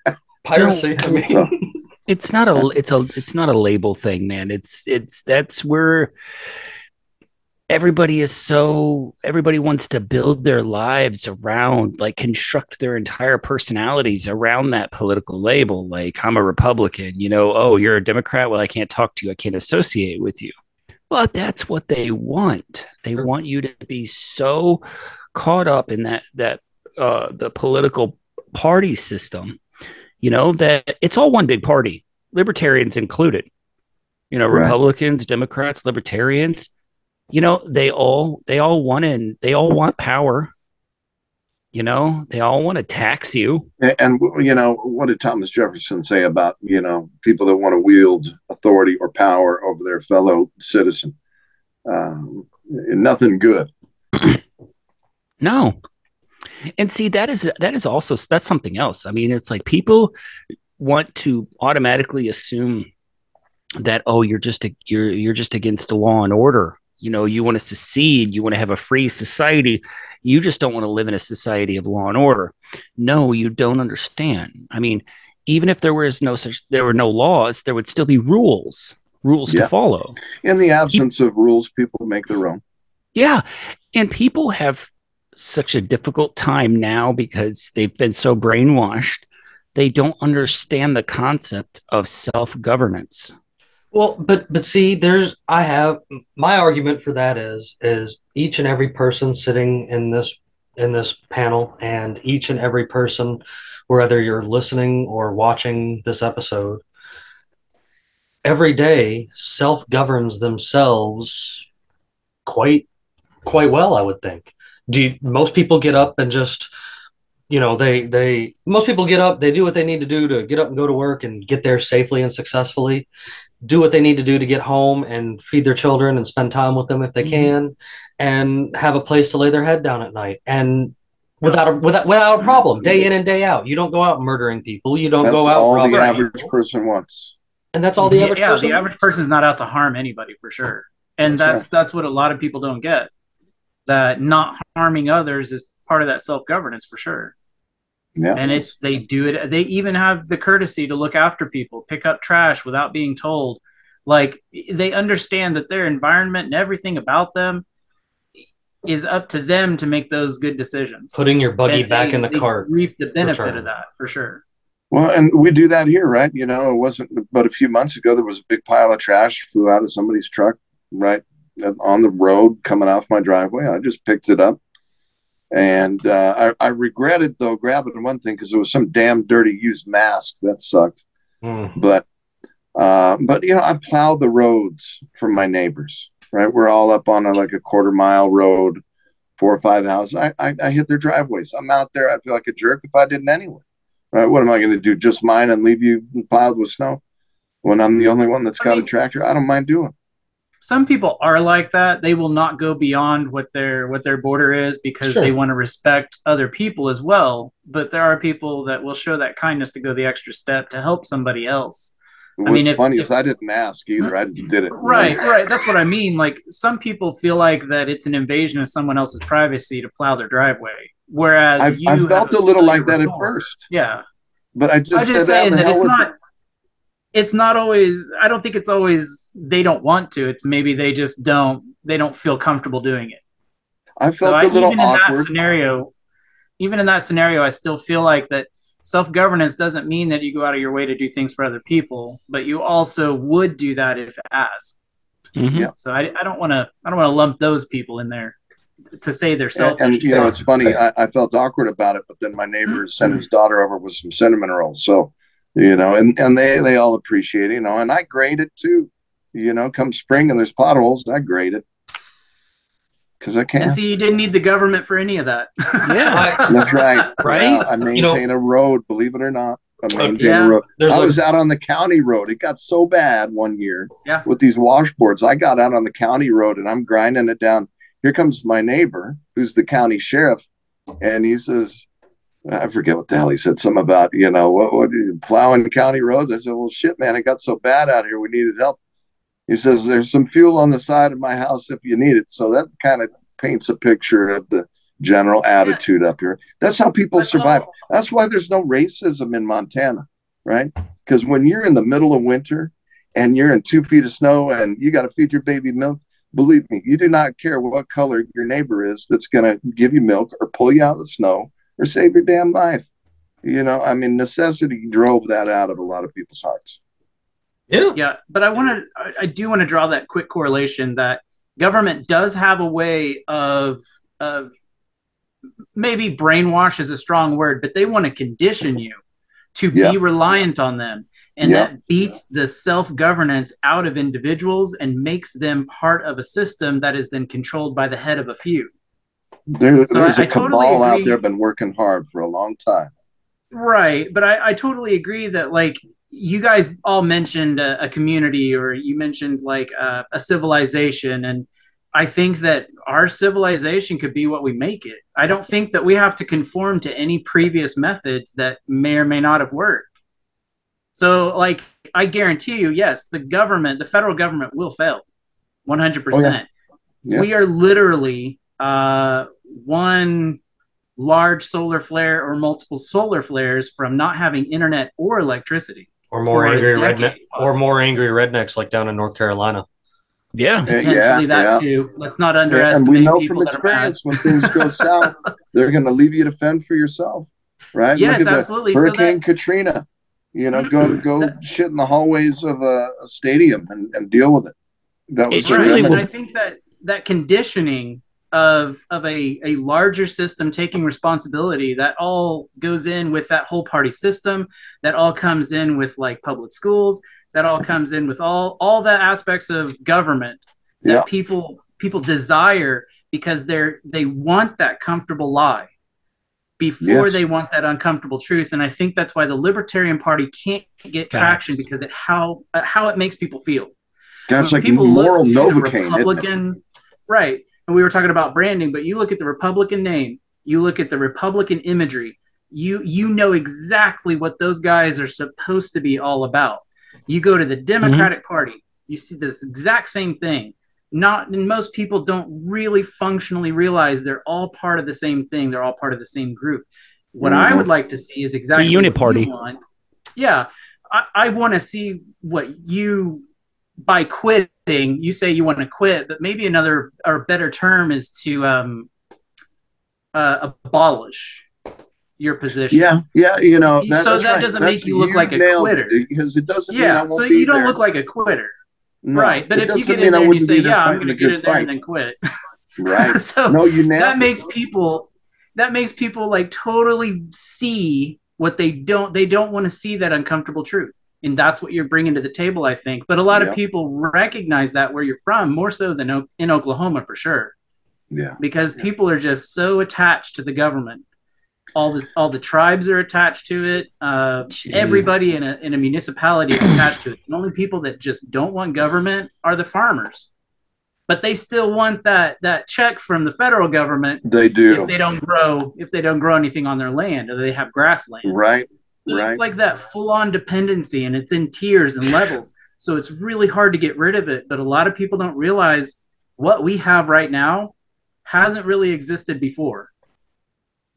piracy i mean So- it's not a it's a it's not a label thing man it's it's that's where everybody is so everybody wants to build their lives around like construct their entire personalities around that political label like i'm a republican you know oh you're a democrat? Well i can't talk to you. I can't associate with you. But that's what they want. They want you to be so caught up in that that uh the political party system you know that it's all one big party libertarians included. You know Right. republicans democrats libertarians you know they all they all want in they all want power. You know they all want to tax you. And, and, you know, what did Thomas Jefferson say about, you know, people that want to wield authority or power over their fellow citizen? Um, nothing good. [clears throat] no. And see that is that is also that's something else. I mean it's like people want to automatically assume that oh you're just a, you're you're just against the law and order you know you want to secede you want to have a free society you just don't want to live in a society of law and order no you don't understand i mean even if there was no such there were no laws there would still be rules rules Yeah. to follow In the absence of rules, people make their own. yeah. And people have such a difficult time now because they've been so brainwashed. They don't understand the concept of self governance. Well, but but see, there's I have my argument for that is is each and every person sitting in this in this panel and each and every person, whether you're listening or watching this episode, every day self-governs themselves quite quite well, I would think. Do you, most people get up and just you know they they most people get up they do what they need to do to get up and go to work and get there safely and successfully do what they need to do to get home and feed their children and spend time with them if they Mhm. can and have a place to lay their head down at night and without a without, without a problem day in and day out you don't go out murdering people you don't That's go out That's all the average people. person wants. and that's all the average person. yeah, person the average person is not out to harm anybody for sure, and That's that's that's what a lot of people don't get. That not harming others is part of that self governance for sure. Yeah. and it's they do it they even have the courtesy to look after people pick up trash without being told like they understand that their environment and everything about them is up to them to make those good decisions putting your buggy And back they- in the they cart reap the benefit return. of that for sure Well, and we do that here, right? You know, it wasn't but a few months ago there was a big pile of trash flew out of somebody's truck right uh, on the road coming off my driveway. I just picked it up. And uh, I, I regretted though grabbing one thing because it was some damn dirty used mask that sucked. Mm. But uh, but you know, I plowed the roads for my neighbors. Right, we're all up on a, like a quarter mile road, four or five houses. I, I I hit their driveways. I'm out there. I'd feel like a jerk if I didn't anyway. Uh, what am I going to do? Just mine and leave you piled with snow when I'm the only one that's got a mean- tractor? I don't mind doing. Some people are like that they will not go beyond what their what their border is because Sure. they want to respect other people as well but there are people that will show that kindness to go the extra step to help somebody else What's mean, if- funny if- is I didn't ask either. I just did it. right right that's what i mean like some people feel like that it's an invasion of someone else's privacy to plow their driveway whereas I, you I felt a little like that at first, yeah but I just i'm just said, "Ah, saying that it's not it." It's not always i don't think it's always they don't want to it's maybe they just don't they don't feel comfortable doing it I so felt I, a little even in that scenario even in that scenario i still feel like that self-governance doesn't mean that you go out of your way to do things for other people but you also would do that if asked Mhm. Yeah. so i, I don't want to i don't want to lump those people in there to say they're selfish and you know, it's funny. I, I felt awkward about it, but then my neighbor sent his daughter over with some cinnamon rolls. So, you know, and and they they all appreciate it, you know. And I grade it too. You know, come spring and there's potholes, I grade it because I can't. and see you didn't need the government for any of that Yeah. [laughs] That's right. Right? Yeah, I You know- maintain a road, believe it or not. I maintain yeah. a road. There's I like, was out on the county road. It got so bad one year Yeah. with these washboards. I got out on the county road and I'm grinding it down. Here comes my neighbor, who's the county sheriff, and he says, I forget what the hell he said. Something about, you know, what, what plowing county roads? I said, Well, shit, man, it got so bad out here. We needed help. He says, There's some fuel on the side of my house if you need it. So that kind of paints a picture of the general attitude up here. That's how people But oh, survive. That's why there's no racism in Montana, right? Because when you're in the middle of winter and you're in two feet of snow and you got to feed your baby milk, believe me, you do not care what color your neighbor is that's going to give you milk or pull you out of the snow or save your damn life. You know, I mean, necessity drove that out of a lot of people's hearts. yeah. Yeah, but I want to, I, I do want to draw that quick correlation that government does have a way of, of maybe brainwash is a strong word, but they want to condition you to Yeah. be reliant on them. And Yeah. that beats the self governance out of individuals and makes them part of a system that is then controlled by the head of a few. There, So there's I- a I totally cabal out there been working hard for a long time. Right, but I, I totally agree that like you guys all mentioned a, a community or you mentioned like a, a civilization, and I think that our civilization could be what we make it. I don't think that we have to conform to any previous methods that may or may not have worked. So, like, I guarantee you, yes, the government, the federal government, will fail, one hundred percent. Yeah. We are literally uh, one large solar flare or multiple solar flares from not having internet or electricity. Or more angry redneck, or more angry rednecks like down in North Carolina. Yeah. Yeah, Potentially that yeah. too. Let's not Yeah, underestimate and we know people from that are bad. experience when things go [laughs] south, they're going to leave you to fend for yourself, right? Yes, Look at the absolutely. So Hurricane that, Katrina, you know, go go [laughs] That- shit in the hallways of a, a stadium and, and deal with it. That was It the right, truly remedy. and I think that that conditioning of of a, a larger system taking responsibility that all goes in with that whole party system that all comes in with like public schools that all comes in with all all the aspects of government that Yeah. people people desire because they're they want that comfortable lie before Yes. they want that uncomfortable truth and i think that's why the libertarian party can't get traction Facts. because it how uh, how it makes people feel that's when like moral to novocaine. isn't it? republican right and we were talking about branding but you look at the republican name you look at the republican imagery you you know exactly what those guys are supposed to be all about you go to the democratic party you see this exact same thing not and most people don't really functionally realize they're all part of the same thing they're all part of the same group what i Mhm. would like to see is exactly unit what party. you want. yeah i, I want to see what you by quitting you say you want to quit but maybe another or better term is to um uh, abolish your position Yeah, yeah, you know. So that's that right. doesn't That's- make you look like a nailed it, quitter. because it doesn't. mean I yeah so you don't there. look like a quitter No, right but if you get in there and you say, "Yeah, I'm going to get in there fight. and then quit [laughs] Right. so No, you nailed that makes people that makes people like totally see what they don't they don't want to see that uncomfortable truth and that's what you're bringing to the table i think but a lot Yeah. of people recognize that where you're from more so than O- in oklahoma for sure Yeah. because Yeah. people are just so attached to the government all this all the tribes are attached to it uh, everybody in a, in a municipality is attached to it the only people that just don't want government are the farmers but they still want that that check from the federal government They do. if they don't grow if they don't grow anything on their land or they have grassland Right. Right. It's like that full on dependency and it's in tiers and levels. So it's really hard to get rid of it. But a lot of people don't realize what we have right now hasn't really existed before.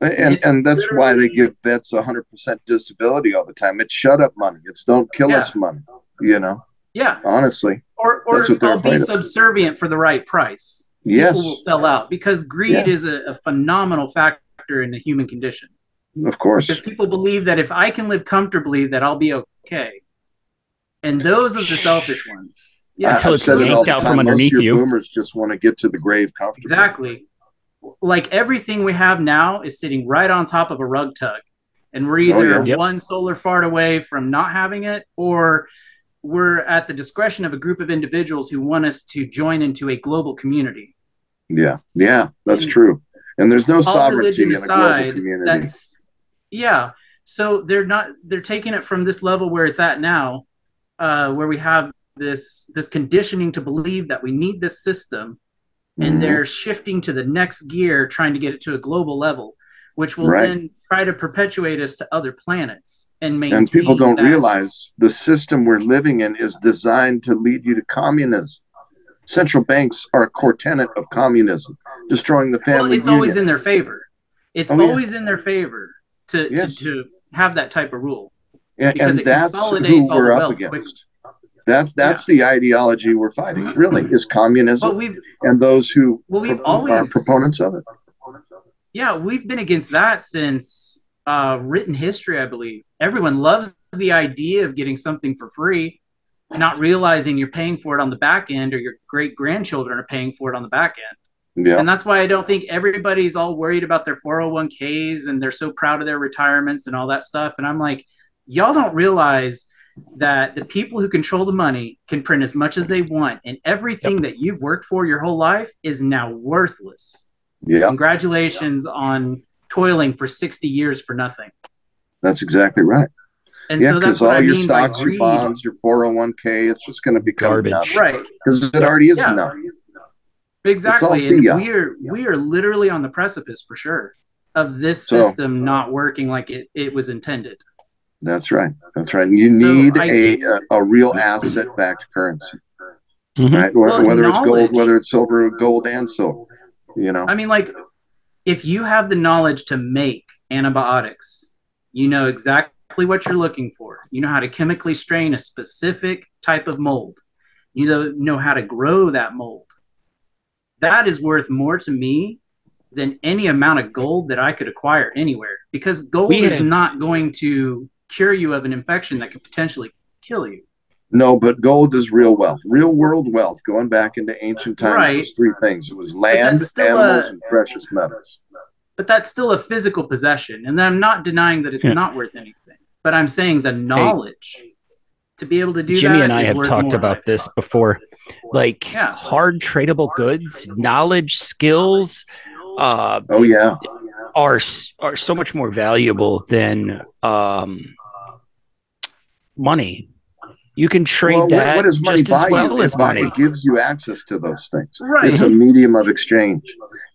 And It's and that's why they give vets hundred percent disability all the time. It's shut up money. It's don't kill us money. You know, Yeah. honestly. Or, or I'll be afraid of. subservient for the right price. Yes, People will sell out because greed Yeah. is a, a phenomenal factor in the human condition. Of course. Because people believe that if I can live comfortably, that I'll be okay. And those are the selfish ones. Yeah, Until it's said it all yanked out time. from Most of underneath your you. Boomers just want to get to the grave comfortably. Exactly. Like everything we have now is sitting right on top of a rug tug. And we're oh, either Oh, yeah. Yep. one solar fart away from not having it, or we're at the discretion of a group of individuals who want us to join into a global community. Yeah, yeah, that's And true. And there's no sovereignty religion in a global community. that's yeah. So they're not they're taking it from this level where it's at now, uh, where we have this this conditioning to believe that we need this system and Mhm. they're shifting to the next gear trying to get it to a global level which will Right. then try to perpetuate us to other planets and maintain and people don't that- realize the system we're living in is designed to lead you to communism. Central banks are a core tenet of communism, destroying the well, family it's always in their favor it's Oh, yeah. always in their favor to, Yes. to to have that type of rule and, because and it that's who consolidates all the we're up against. That that's the ideology we're fighting. Really, is communism and those who well we've pro- are always proponents of it. yeah we've been against that since uh, written history i believe everyone loves the idea of getting something for free not realizing you're paying for it on the back end or your great grandchildren are paying for it on the back end Yeah, And that's why I don't think everybody's all worried about their 401ks and they're so proud of their retirements and all that stuff. And I'm like, y'all don't realize that the people who control the money can print as much as they want. And everything that you've worked for your whole life is now worthless. yeah, Congratulations on toiling for 60 years for nothing. that's exactly right. And yeah, so because that's all I your mean by stocks, your bonds, your four hundred one k, it's just going to become Garbage. Right. because it already is Yeah. enough. Exactly. And we're we are literally on the precipice for sure of this So- system not working like it, it was intended. That's right. That's right. You So need I- a, a a real asset backed currency, Mhm. right? Well, whether it's gold, whether it's silver, gold and silver. You know, I mean, like, if you have the knowledge to make antibiotics, you know exactly what you're looking for. You know how to chemically strain a specific type of mold. You know, know how to grow that mold. That is worth more to me than any amount of gold that I could acquire anywhere because gold We is have- not going to cure you of an infection that could potentially kill you. no, but gold is real wealth, real world wealth. Going back into ancient times, Right. it was three things: it was land, animals, a- and precious metals. but that's still a physical possession and i'm not denying that it's Yeah. not worth anything but i'm saying the knowledge to be able to do that. Jimmy that and I have talked more. about this before. Like Yeah. hard tradable goods, knowledge, skills, uh, Oh yeah, are are so much more valuable than um, money. You can trade well, what, that what does money just buy as well you? as It, money. it gives you access to those things. right It's a medium of exchange,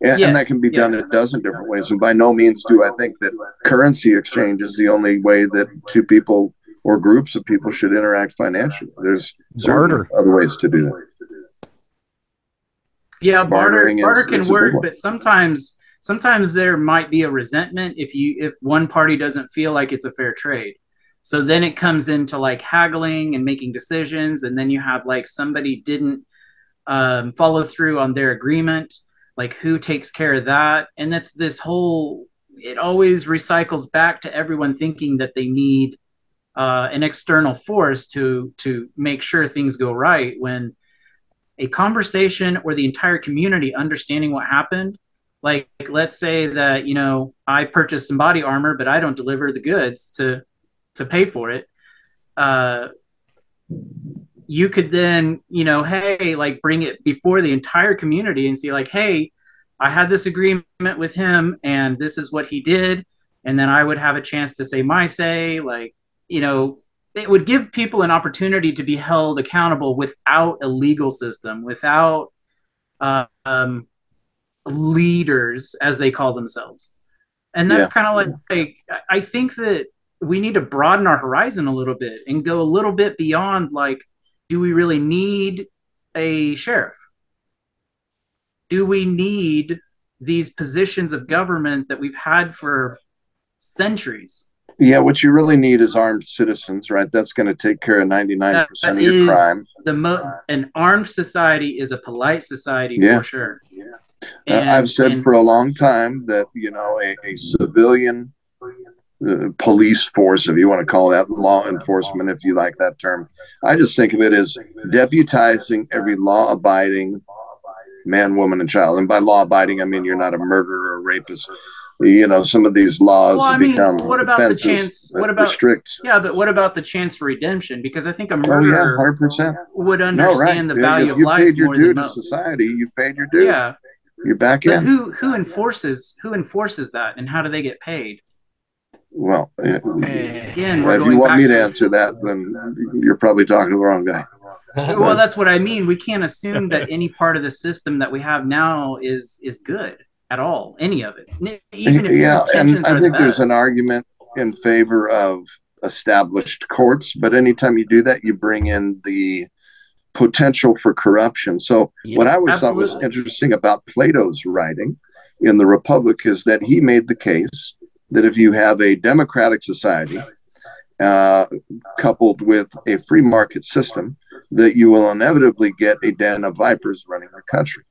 and, and that can be done yes. a dozen different ways. And by no means do I think that currency exchange is the only way that two people or groups of people should interact financially. There's certainly Barter. other ways to do that. yeah barter bartering barter is can big work but sometimes sometimes there might be a resentment if you if one party doesn't feel like it's a fair trade so then it comes into like haggling and making decisions and then you have like somebody didn't um, follow through on their agreement like who takes care of that and that's this whole it always recycles back to everyone thinking that they need uh, an external force to to make sure things go right when a conversation or the entire community understanding what happened like let's say that you know i purchased some body armor but i don't deliver the goods to to pay for it uh you could then you know hey like bring it before the entire community and see like hey i had this agreement with him and this is what he did and then I would have a chance to say my say. Like, you know, it would give people an opportunity to be held accountable without a legal system, without uh, um, leaders, as they call themselves. And that's Yeah. kind of like, like, I think that we need to broaden our horizon a little bit and go a little bit beyond like, do we really need a sheriff? Do we need these positions of government that we've had for centuries? Yeah, what you really need is armed citizens, right? That's going to take care of 99% That of your crime. the mo- an armed society is a polite society Yeah. for sure. Yeah. And- I've said and- for a long time that, you know, a, a civilian uh, police force, if you want to call that law enforcement, if you like that term, I just think of it as deputizing every law abiding man, woman, and child. And by law abiding, I mean you're not a murderer or rapist. You know, some of these laws Well, I mean, become what about the chance- what about- restrict. yeah, but what about the chance for redemption? Because I think a murderer Oh yeah, murderer hundred percent. would No, understand right. the value if of you life paid your more due than to most. society, you paid your due. Yeah, You're back but in. who who enforces who enforces that, and how do they get paid? Well. Again, we're if you want me to answer that, then you're probably talking to the wrong guy. Well, that's what I mean. We can't assume that any part of the system that we have now is is good at all. Any of it, even if yeah, and I the think there's an argument in favor of established courts, but anytime you do that, you bring in the potential for corruption. So, Yeah, what I always thought was interesting about Plato's writing in the Republic is that he made the case that if you have a democratic society uh, coupled with a free market system, that you will inevitably get a den of vipers running the country.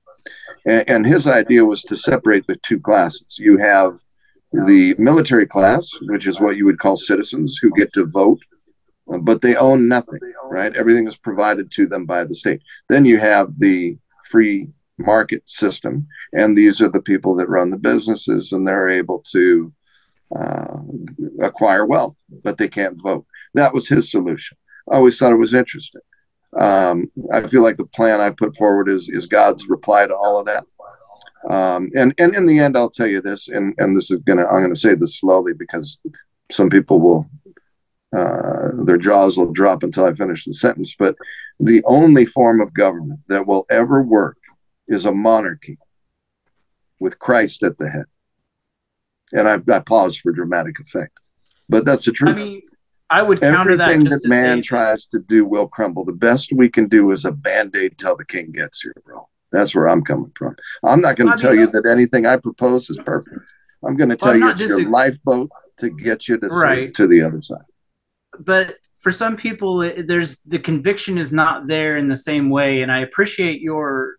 And, and his idea was to separate the two classes. You have the military class, which is what you would call citizens who get to vote, uh, but they own nothing, right? Everything is provided to them by the state. Then you have the free market system, and these are the people that run the businesses, and they're able to uh, acquire wealth, but they can't vote. That was his solution. I always thought it was interesting. Um, I feel like the plan I put forward is is God's reply to all of that. Um, and and in the end, I'll tell you this, and and this is gonna I'm gonna say this slowly because some people will uh, their jaws will drop until I finish the sentence. But the only form of government that will ever work is a monarchy with Christ at the head. And I, I pause for dramatic effect, but that's the I truth. mean, I would counter that Everything that man say, tries to do will crumble. The best we can do is a band aid till the king gets here, bro. That's where I'm coming from. I'm not going to tell you that anything I propose is perfect. I'm going to tell you it's your lifeboat to get you to Right. to the other side. but for some people, it, there's the conviction is not there in the same way, and I appreciate your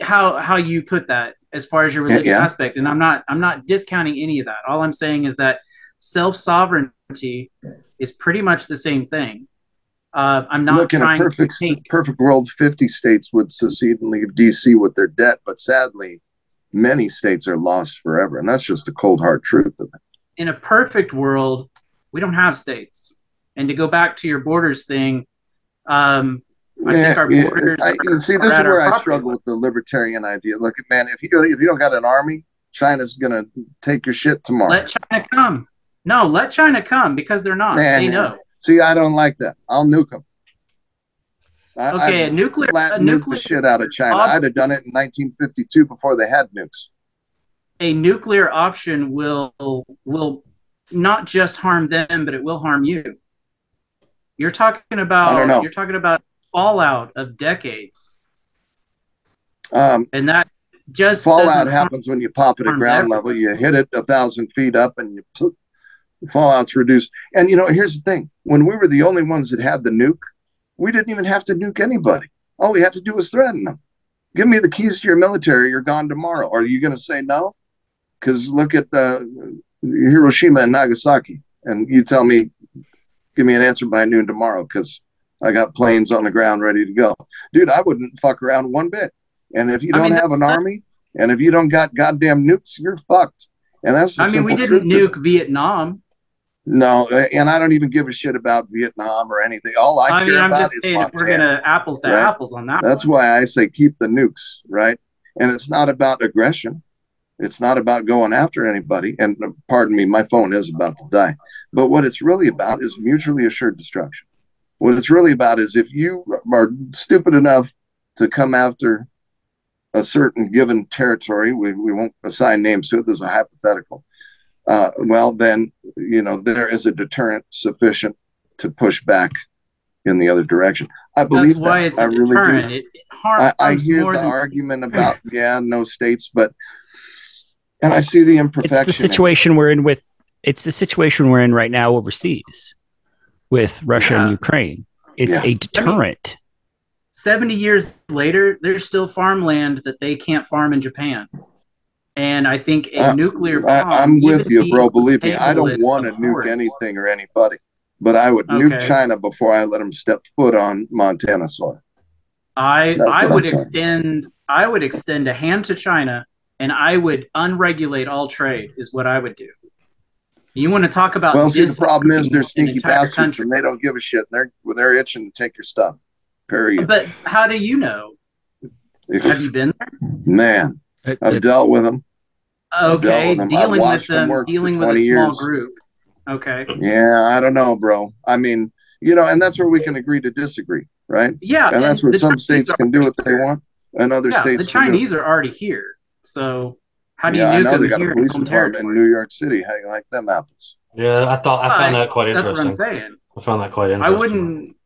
how how you put that as far as your religious yeah. aspect, and I'm not I'm not discounting any of that. All I'm saying is that self sovereignty is pretty much the same thing. Uh, I'm not Look, in a trying perfect to take perfect world, 50 states would secede and leave DC with their debt, but sadly, many states are lost forever, and that's just the cold hard truth of it. in a perfect world, we don't have states. And to go back to your borders thing, um, I think our borders I, are- see, this is where I struggle with the libertarian idea. Look, man, if you don't, if you don't got an army, China's gonna take your shit tomorrow. let China come. No, let China come because they're not. Nah, they nah. know. See, I don't like that. I'll nuke them. I, Okay, a nuclear, flat a nuke nuclear, the shit out of China. I'd have done it in 1952 before they had nukes. a nuclear option will will not just harm them, but it will harm you. You're talking about. I don't know. You're talking about fallout of decades, Um, and that just fallout happens when you pop it at ground level. You hit it a thousand feet up, and you fallout's reduced. And you know, here's the thing: when we were the only ones that had the nuke, we didn't even have to nuke anybody. All we had to do was threaten them. Give me the keys to your military. You're gone tomorrow. Are you going to say no? Because look at uh, Hiroshima and Nagasaki, and you tell me, give me an answer by noon tomorrow, because I got planes on the ground ready to go. Dude, I wouldn't fuck around one bit. And if you don't mean, have an army, and if you don't got goddamn nukes, you're fucked. And that's the I mean, we didn't truth that- nuke Vietnam. No, and I don't even give a shit about Vietnam or anything. All I, I, care mean, I'm about just is saying if we're gonna apples to right? apples on that. That's one. why I say keep the nukes, right? And it's not about aggression. It's not about going after anybody. And uh, pardon me, my phone is about to die. But what it's really about is mutually assured destruction. What it's really about is if you are stupid enough to come after a certain given territory, we, we won't assign names to it, there's a hypothetical. Uh, well, then, you know, there is a deterrent sufficient to push back in the other direction. I believe That's why that. it's a I really deterrent. do. It, it harms I, I hear the than argument [laughs] about yeah, no states, but and I see the imperfection. It's the in situation we're in with. It's the situation we're in right now overseas with Russia Yeah. and Ukraine. It's Yeah. a deterrent. 70 years later, there's still farmland that they can't farm in Japan. And I think a Uh, nuclear bomb. I, I'm with you, bro. Believe me, I don't want to nuke anything or anybody, but I would nuke Okay. China before I let them step foot on Montana soil. I That's I would extend I would extend a hand to China and I would unregulate all trade is what I would do. You want to talk about Well, see, the problem is they're sneaky bastards country. and they don't give a shit. And they're they're itching to take your stuff. Period. But how do you know? Have you been there? Man, It- I've dealt with them. Okay, with them. Dealing with them them, work dealing with a small years. group. Okay. Yeah, I don't know, bro. I mean, you know, and that's where we can agree to disagree, right? Yeah, And that's where some Chinese states can do what they want, and other Yeah, states the can do. Chinese are already here. So how do you yeah, I know them they got here a in police department in? New York City. How you like them apples? Yeah, I thought I found that quite interesting. That's interesting. what I'm saying. I found that quite interesting. I wouldn't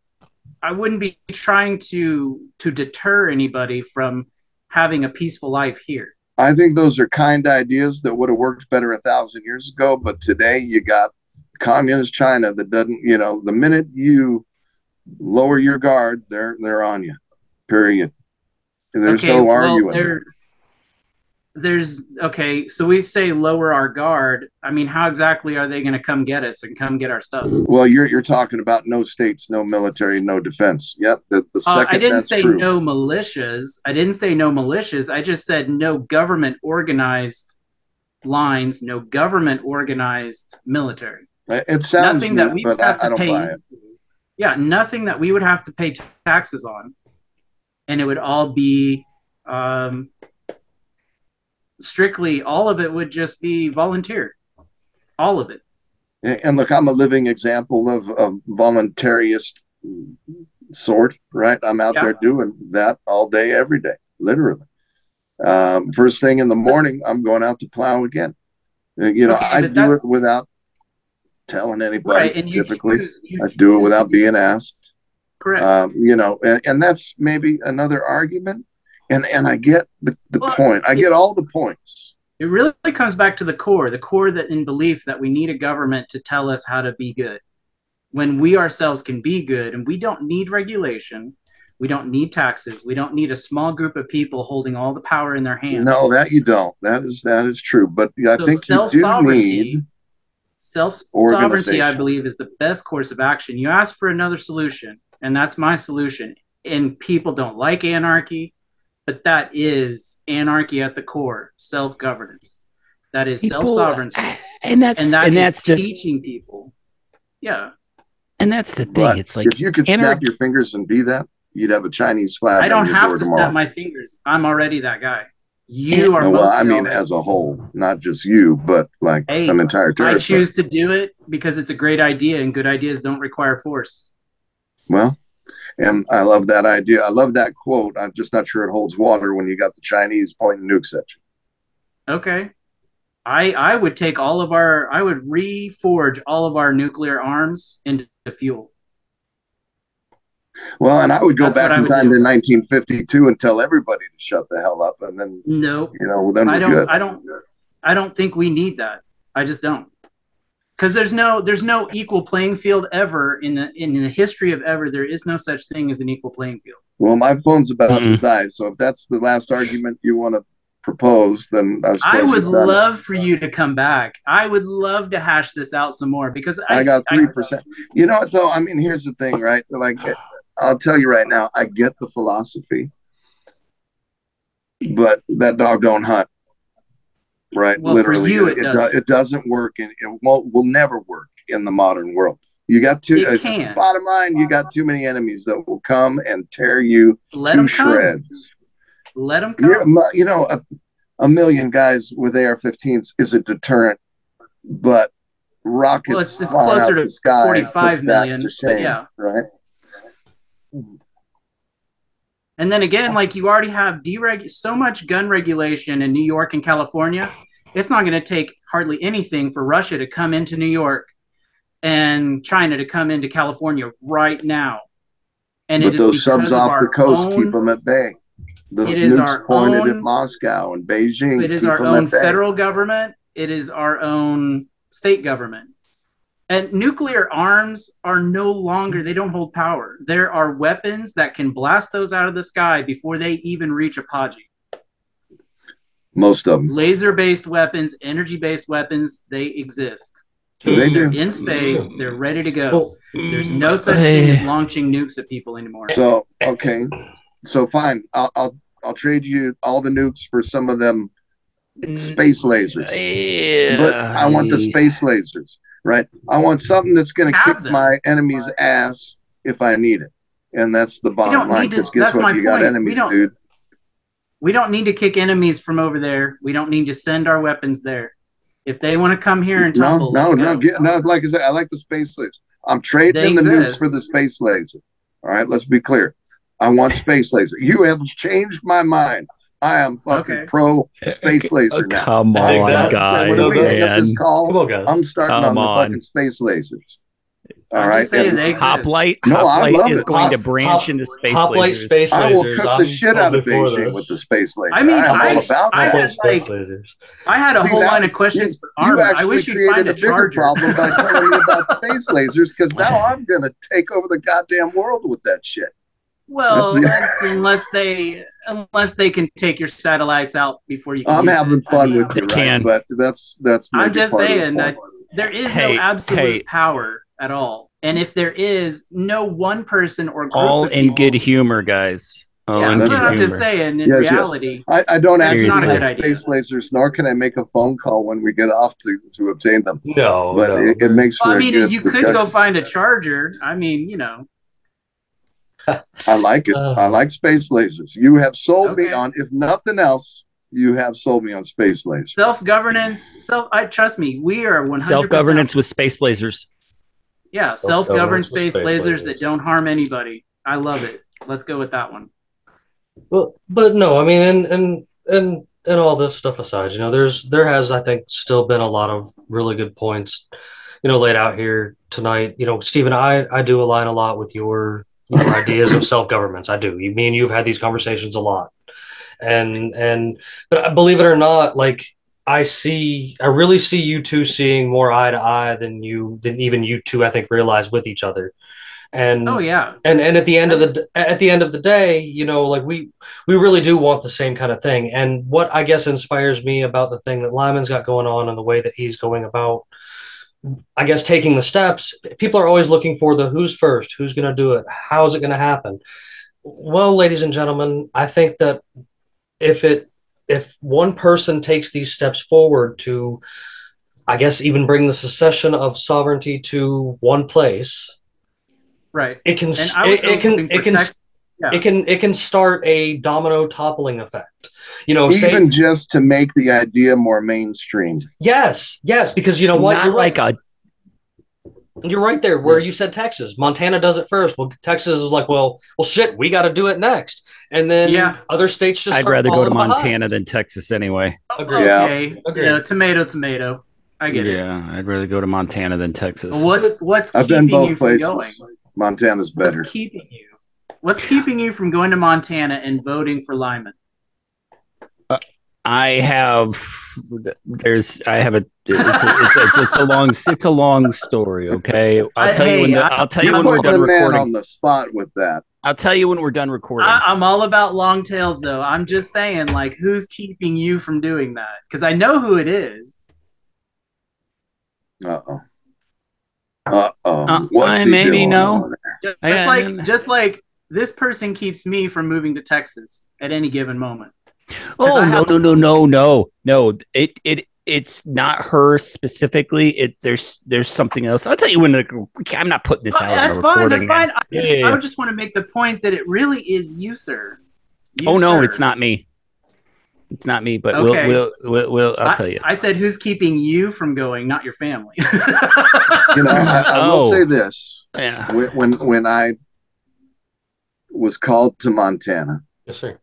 I wouldn't be trying to to deter anybody from having a peaceful life here. I think those are kind ideas that would have worked better a thousand years ago. But today you got communist China that doesn't, you know, the minute you lower your guard, they're they're on you. Period. There's no well, arguing. there. There's okay, so we say lower our guard. I mean, how exactly are they going to come get us and come get our stuff? Well, you're you're talking about no states, no military, no defense. Yep. The, the Uh, second I didn't say true. no militias. I didn't say no militias. I just said no government organized lines, no government organized military. It sounds nothing that we but would have I, I to don't pay. buy it. Yeah, nothing that we would have to pay taxes on, and it would all be um, strictly. All of it would just be volunteer. All of it. And look, I'm a living example of a voluntarist sort, right? I'm out Yeah. there doing that all day, every day, literally. Um, first thing in the morning, I'm going out to plow again. Uh, You know, Okay, I do it without telling anybody. Right, and you typically, choose, you I do it without being asked. correct. Um, you know, and, and that's maybe another argument. And and I get the, the Well, point. I it- get all the points. It really comes back to the core, the core that in belief that we need a government to tell us how to be good. When we ourselves can be good and we don't need regulation, we don't need taxes, we don't need a small group of people holding all the power in their hands. No, that you don't. That is that is true. But I So think you do self-sovereignty- need Self sovereignty, I believe, is the best course of action. You ask for another solution, and that's my solution. And people don't like anarchy, but that is anarchy at the core self governance. That is self sovereignty. Uh, and that's and and, that is that's the teaching people. Yeah, and that's the thing. But it's like if you could snap your fingers and be that, you'd have a Chinese flag. I don't your have door to tomorrow. snap my fingers. I'm already that guy. You are No, well, I mean, already- as a whole, not just you, but like Hey, an entire territory. I choose to do it because it's a great idea, and good ideas don't require force. Well, and I love that idea. I love that quote. I'm just not sure it holds water when you got the Chinese pointing nukes at you. Okay. I I would take all of our I would reforge all of our nuclear arms into fuel. Well, and I would go That's back in time do. to 1952 and tell everybody to shut the hell up, and then Nope. you know, then we're I don't good. I don't I don't think we need that. I just don't. Cuz there's no there's no equal playing field ever in the in the history of ever there is no such thing as an equal playing field. Well, my phone's about to Mm-mm. die, so if that's the last argument you want to propose, then I, I would we've it. love for you to come back. I would love to hash this out some more because I, I got three percent. You know what though? I mean, here's the thing, right? Like, I'll tell you right now, I get the philosophy, but that dog don't hunt, right? Well, for Literally, you, it it, doesn't. do- it doesn't work, and it won't will never work in the modern world. You got too. It uh, bottom line, you got too many enemies that will come and tear you let to them come. shreds. Let them come. You're, you know, uh, a million guys with AR-15s is a deterrent, but rockets Well, it's- it's closer to sky 45 puts that to shame, yeah. right? And then again, like you already have dereg so much gun regulation in New York and California. It's not going to take hardly anything for Russia to come into New York and China to come into California right now. And but it is those subs off the coast own- keep them at bay. Those It is our pointed at own- Moscow and Beijing. It is our own federal government. It is our own state government. And nuclear arms are no longer, they don't hold power. There are weapons that can blast those out of the sky before they even reach Apogee. Most of them. Laser based weapons, energy based weapons, they exist. They They're do. in space, they're ready to go. There's no such thing as launching nukes at people anymore. So okay, so fine. I'll, I'll I'll trade you all the nukes for some of them space lasers. Yeah. But I want the space lasers, right? I want something that's going to kick them. my enemy's ass if I need it, and that's the bottom line. Because guess what? You got point. We enemies, don't- dude. We don't need to kick enemies from over there. We don't need to send our weapons there. If they want to come here and tumble, no, let's no, get, no. Like I said, I like the space laser. I'm trading They in the nukes for the space laser. All right, let's be clear. I want space laser. You have changed my mind. I am fucking Okay. pro space [laughs] oh, laser now. Come I dig on, that. guys, when we pick this call, come on, guys. I'm starting Come on the fucking space lasers. All I'm right, and. Hoplite, No, I Hoplite love is it. going to branch hop- into space Hoplite lasers. space I will lasers, cook I'm the shit out of Beijing this. with the space laser. I mean, I'm I- all about I had, space like- lasers. I had a See, whole that- line of questions for you I actually wish you'd created find a bigger charger. problem by telling me about [laughs] space lasers because now [laughs] I'm going to take over the goddamn world with that shit. Well, That's that's unless they unless they can take your satellites out before you. Can I'm use having it. I fun mean, with you, right? can. But that's that's. I'm just part the saying that there is Hey, no absolute hey. power at all, and if there is, no one person or group All of in people- good humor, guys. All Yeah, but I'm just saying. In Yes, yes. reality, I, I don't It's actually have space lasers, nor can I make a phone call when we get off to, to obtain them. No, But no. it, it makes for well, I a mean, good you could go find a charger. I mean, you know, I like it. Uh. I like space lasers. You have sold me on, if nothing else, you have sold me on space lasers. self governance. Self. I trust me. We are 100 Self governance with space lasers. Yeah, self governed Self-governance space space lasers lasers. that don't harm anybody. I love it. Let's go with that one. Well, but no, I mean, and and and and all this stuff aside, you know, there's there has, I think, still been a lot of really good points, you know, laid out here tonight. You know, Steven, I I do align a lot with your your ideas of self governments. I do. You, me and you've had these conversations a lot, and and but believe it or not, like I see, I really see you two seeing more eye to eye than you than even you two, I think, realize with each other. And Oh yeah, and and at the end of That the at the end of the day you know like we we really do want the same kind of thing and what i guess inspires me about the thing that lyman's got going on and the way that he's going about i guess taking the steps people are always looking for the who's first who's going to do it how's it going to happen well ladies and gentlemen i think that if it if one person takes these steps forward to i guess even bring the secession of sovereignty to one place right. it can And I was it, it can it can yeah. it can it can start a domino toppling effect you know say Even just to make the idea more mainstream. yes yes because you know what Not you're right. like a you're right there where you said texas montana does it first well texas is like well well shit we got to do it next and then Yeah. other states just I'd start rather go to following behind. Montana than Texas anyway. Agreed. Yeah. Okay, Agreed. you know, tomato, tomato. I get it. Yeah, I'd rather go to Montana than Texas. What's what's I've keeping been you both from places. going? Montana's better. What's keeping you? What's keeping you from going to Montana and voting for Lyman? I have there's I have a it's a, it's a, it's a long it's a long story. Okay, I'll tell hey, you when the, I- I'll tell you when we're done recording. on the spot with that. I'll tell you when we're done recording. I, I'm all about long tales, though. I'm just saying, like, who's keeping you from doing that? Because I know who it is. Uh oh. Uh oh. Uh, What's I he maybe doing know. over? Just like, just like this person keeps me from moving to Texas at any given moment. oh no no no no no no! It it it's not her specifically. It there's there's something else. I'll tell you when. The, I'm not putting this But out. on that's fine. That's fine. I just, Yeah, yeah, I just want to make the point that it really is you, sir. You, Oh no, sir. it's not me. It's not me, but Okay. we'll, we'll we'll we'll I'll I, tell you. I said, who's keeping you from going, not your family? [laughs] You know, I, I will Oh. say this: yeah. when, when when I was called to Montana, Yes, sir.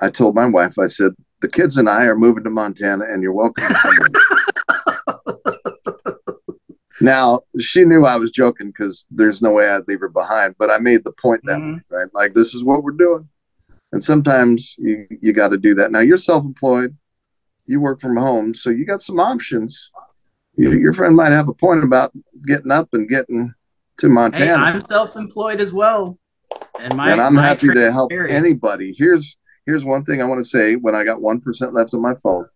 I told my wife, I said, "The kids and I are moving to Montana, and you're welcome to come [laughs] now she knew I was joking because there's no way I'd leave her behind, but I made the point that Mhm. way, right? Like this is what we're doing, and sometimes you you got to do that. Now you're self-employed, you work from home, so you got some options. You, your friend might have a point about getting up and getting to hey, Montana. I'm self-employed as well, and my and I'm happy to help anybody. Here's here's one thing I want to say when I got one percent left on my phone.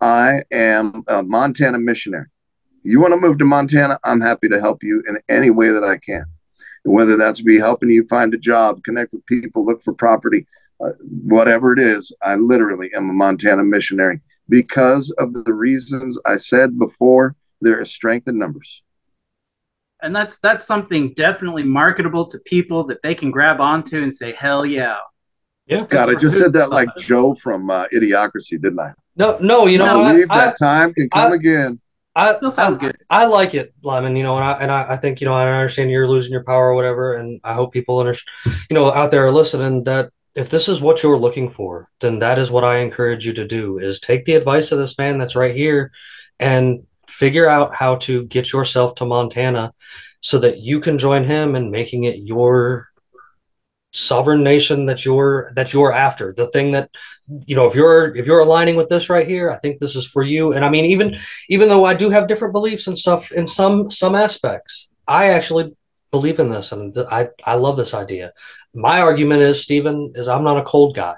I am a Montana missionary. You want to move to Montana? I'm happy to help you in any way that I can. Whether that's be helping you find a job, connect with people, look for property, uh, whatever it is, I literally am a Montana missionary because of the reasons I said before. There is strength in numbers. And that's that's something definitely marketable to people that they can grab onto and say, "Hell yeah!" Yeah. God, I just said that like Joe from uh, Idiocracy, didn't I? No, no, you know, I I, believe I, that time can come I- again. I, Still sounds I- good. I like it, Lyman. You know, and I and I, I think you know I understand you're losing your power or whatever, and I hope people understand. You know, out there are listening that if this is what you're looking for, then that is what I encourage you to do: is take the advice of this man that's right here, and figure out how to get yourself to Montana, so that you can join him in making it your sovereign nation that you're that you're after the thing that you know if you're if you're aligning with this right here i think this is for you and i mean even even though I do have different beliefs and stuff in some some aspects, I actually believe in this and I I love this idea. My argument is Steven is I'm not a cold guy.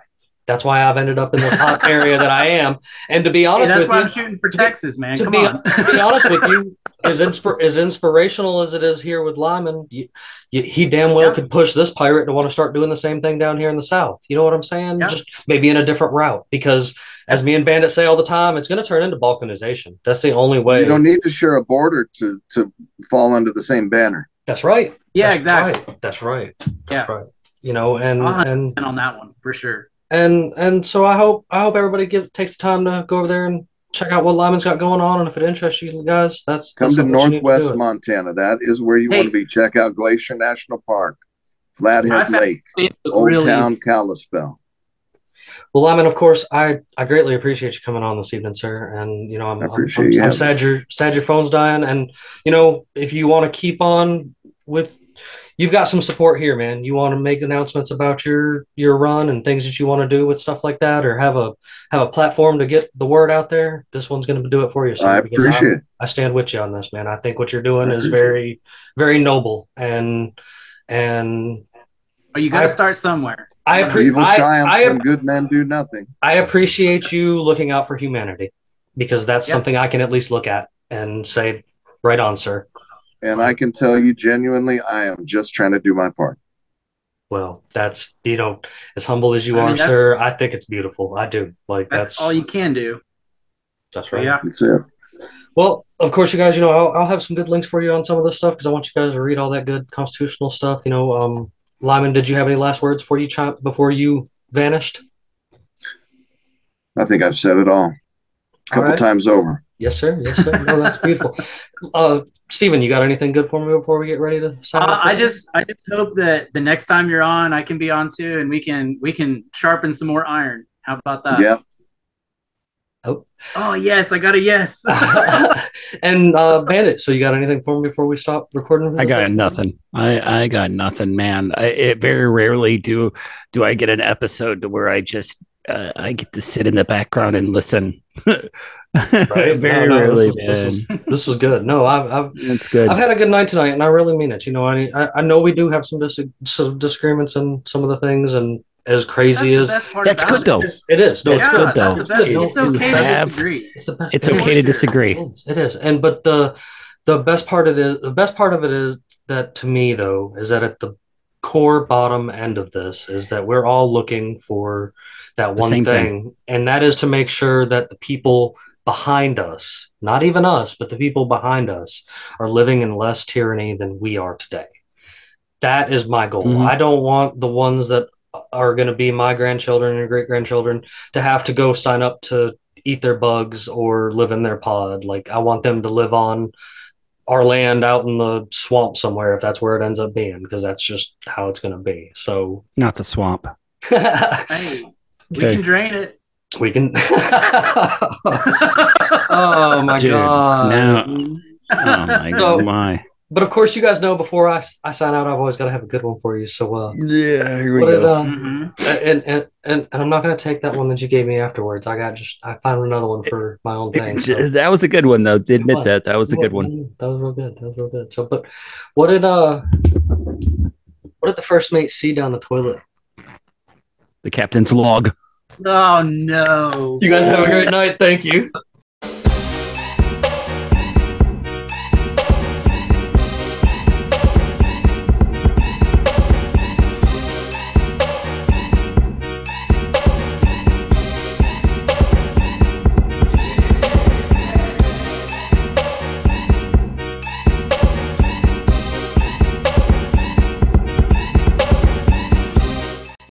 That's why I've ended up in this hot [laughs] area that I am. And to be Hey, honest that's with why you, I'm shooting for Texas, man. to Come be, on. to be [laughs] honest with you, as, inspir- as inspirational as it is here with Lyman, you, you, he damn well Yeah. could push this pirate to want to start doing the same thing down here in the South. You know what I'm saying? Yeah. Just maybe in a different route. Because as me and Bandit say all the time, it's going to turn into balkanization. That's the only way. You don't need to share a border to to fall under the same banner. That's right. yeah, That's exactly. right. That's right. That's Yeah. right. You know, and I'll hunt and And on that one for sure. And and so I hope I hope everybody give takes the time to go over there and check out what Lyman's got going on, and if it interests you guys, that's Come that's to something you need Northwest do. Montana. That is where you Hey. want to be. Check out Glacier National Park, Flathead Lake, it Old really Town easy. Kalispell. Well, Lyman, of course, I I greatly appreciate you coming on this evening, sir. And you know, I'm I I'm, I'm, you I'm sad your sad your phone's dying, and you know, if you want to keep on with, you've got some support here, man. You want to make announcements about your your run and things that you want to do with stuff like that, or have a have a platform to get the word out there. This one's going to do it for you, sir. I appreciate I'm- I stand with you on this, man. I think what you're doing I is appreciate very very noble, and and Oh, you got to start somewhere. I For For appre- evil I- triumphs I- when good men do nothing. I appreciate you looking out for humanity because that's Yeah. something I can at least look at and say, right on, sir. And I can tell you genuinely, I am just trying to do my part. Well, that's, you know, as humble as you I are, that's- sir, I think it's beautiful. I do. Like, That's, that's, all you can do. that's So right. yeah. That's it. Well, of course, you guys, you know, I'll, I'll have some good links for you on some of this stuff because I want you guys to read all that good constitutional stuff. You know, um, Lyman, did you have any last words for you Chop, before you vanished? I think I've said it all. A couple right. times over. Yes, sir. Yes, sir. No, that's beautiful. [laughs] Uh, Steven, you got anything good for me before we get ready to sign Uh, off? I just I just hope that the next time you're on, I can be on too, and we can we can sharpen some more iron. How about that? yep. Oh Oh yes, I got a yes. [laughs] [laughs] and uh, Bandit, so you got anything for me before we stop recording? I got nothing. I I got nothing, man. I, it very rarely do do I get an episode to where I just uh, I get to sit in the background and listen. Right? [laughs] very No, no, rarely, this, was, this, man. was, this was good. No, I've, I've It's good. I've had a good night tonight, and I really mean it. You know, I I, I know we do have some dis- some disagreements in some of the things, and as That's crazy the as best part That's about good it. though. it's, it is, no, it's good. though. the best. It's okay to have- disagree. It's the best. It's it okay to sure. disagree. It is. It is. And but the the best part of it is the best part of it is that to me though is that at the core bottom end of this is that we're all looking for that The one thing, thing. and that is to make sure that the people behind us, not even us, but the people behind us are living in less tyranny than we are today. That is my goal. Mhm. I don't want the ones that are going to be my grandchildren and great grandchildren to have to go sign up to eat their bugs or live in their pod. Like I want them to live on our land out in the swamp somewhere if that's where it ends up being because that's just how it's going to be. So Not the swamp. [laughs] Hey, we Okay. can drain it. We can. [laughs] oh my Dude, god! now- Oh my [laughs] So- my. But of course, you guys know before I, I sign out, I've always got to have a good one for you. So, uh, Yeah, here what did, uh, Mhm. and, and and and I'm not going to take that one that you gave me afterwards. I got just I found another one for my own thing. so- [laughs] That was a good one though. Did admit was. that. That was a good one. That was real good. That was real good. So, but what did uh, what did the first mate see down the toilet? The captain's log. Oh no! You guys have a great night. Thank you.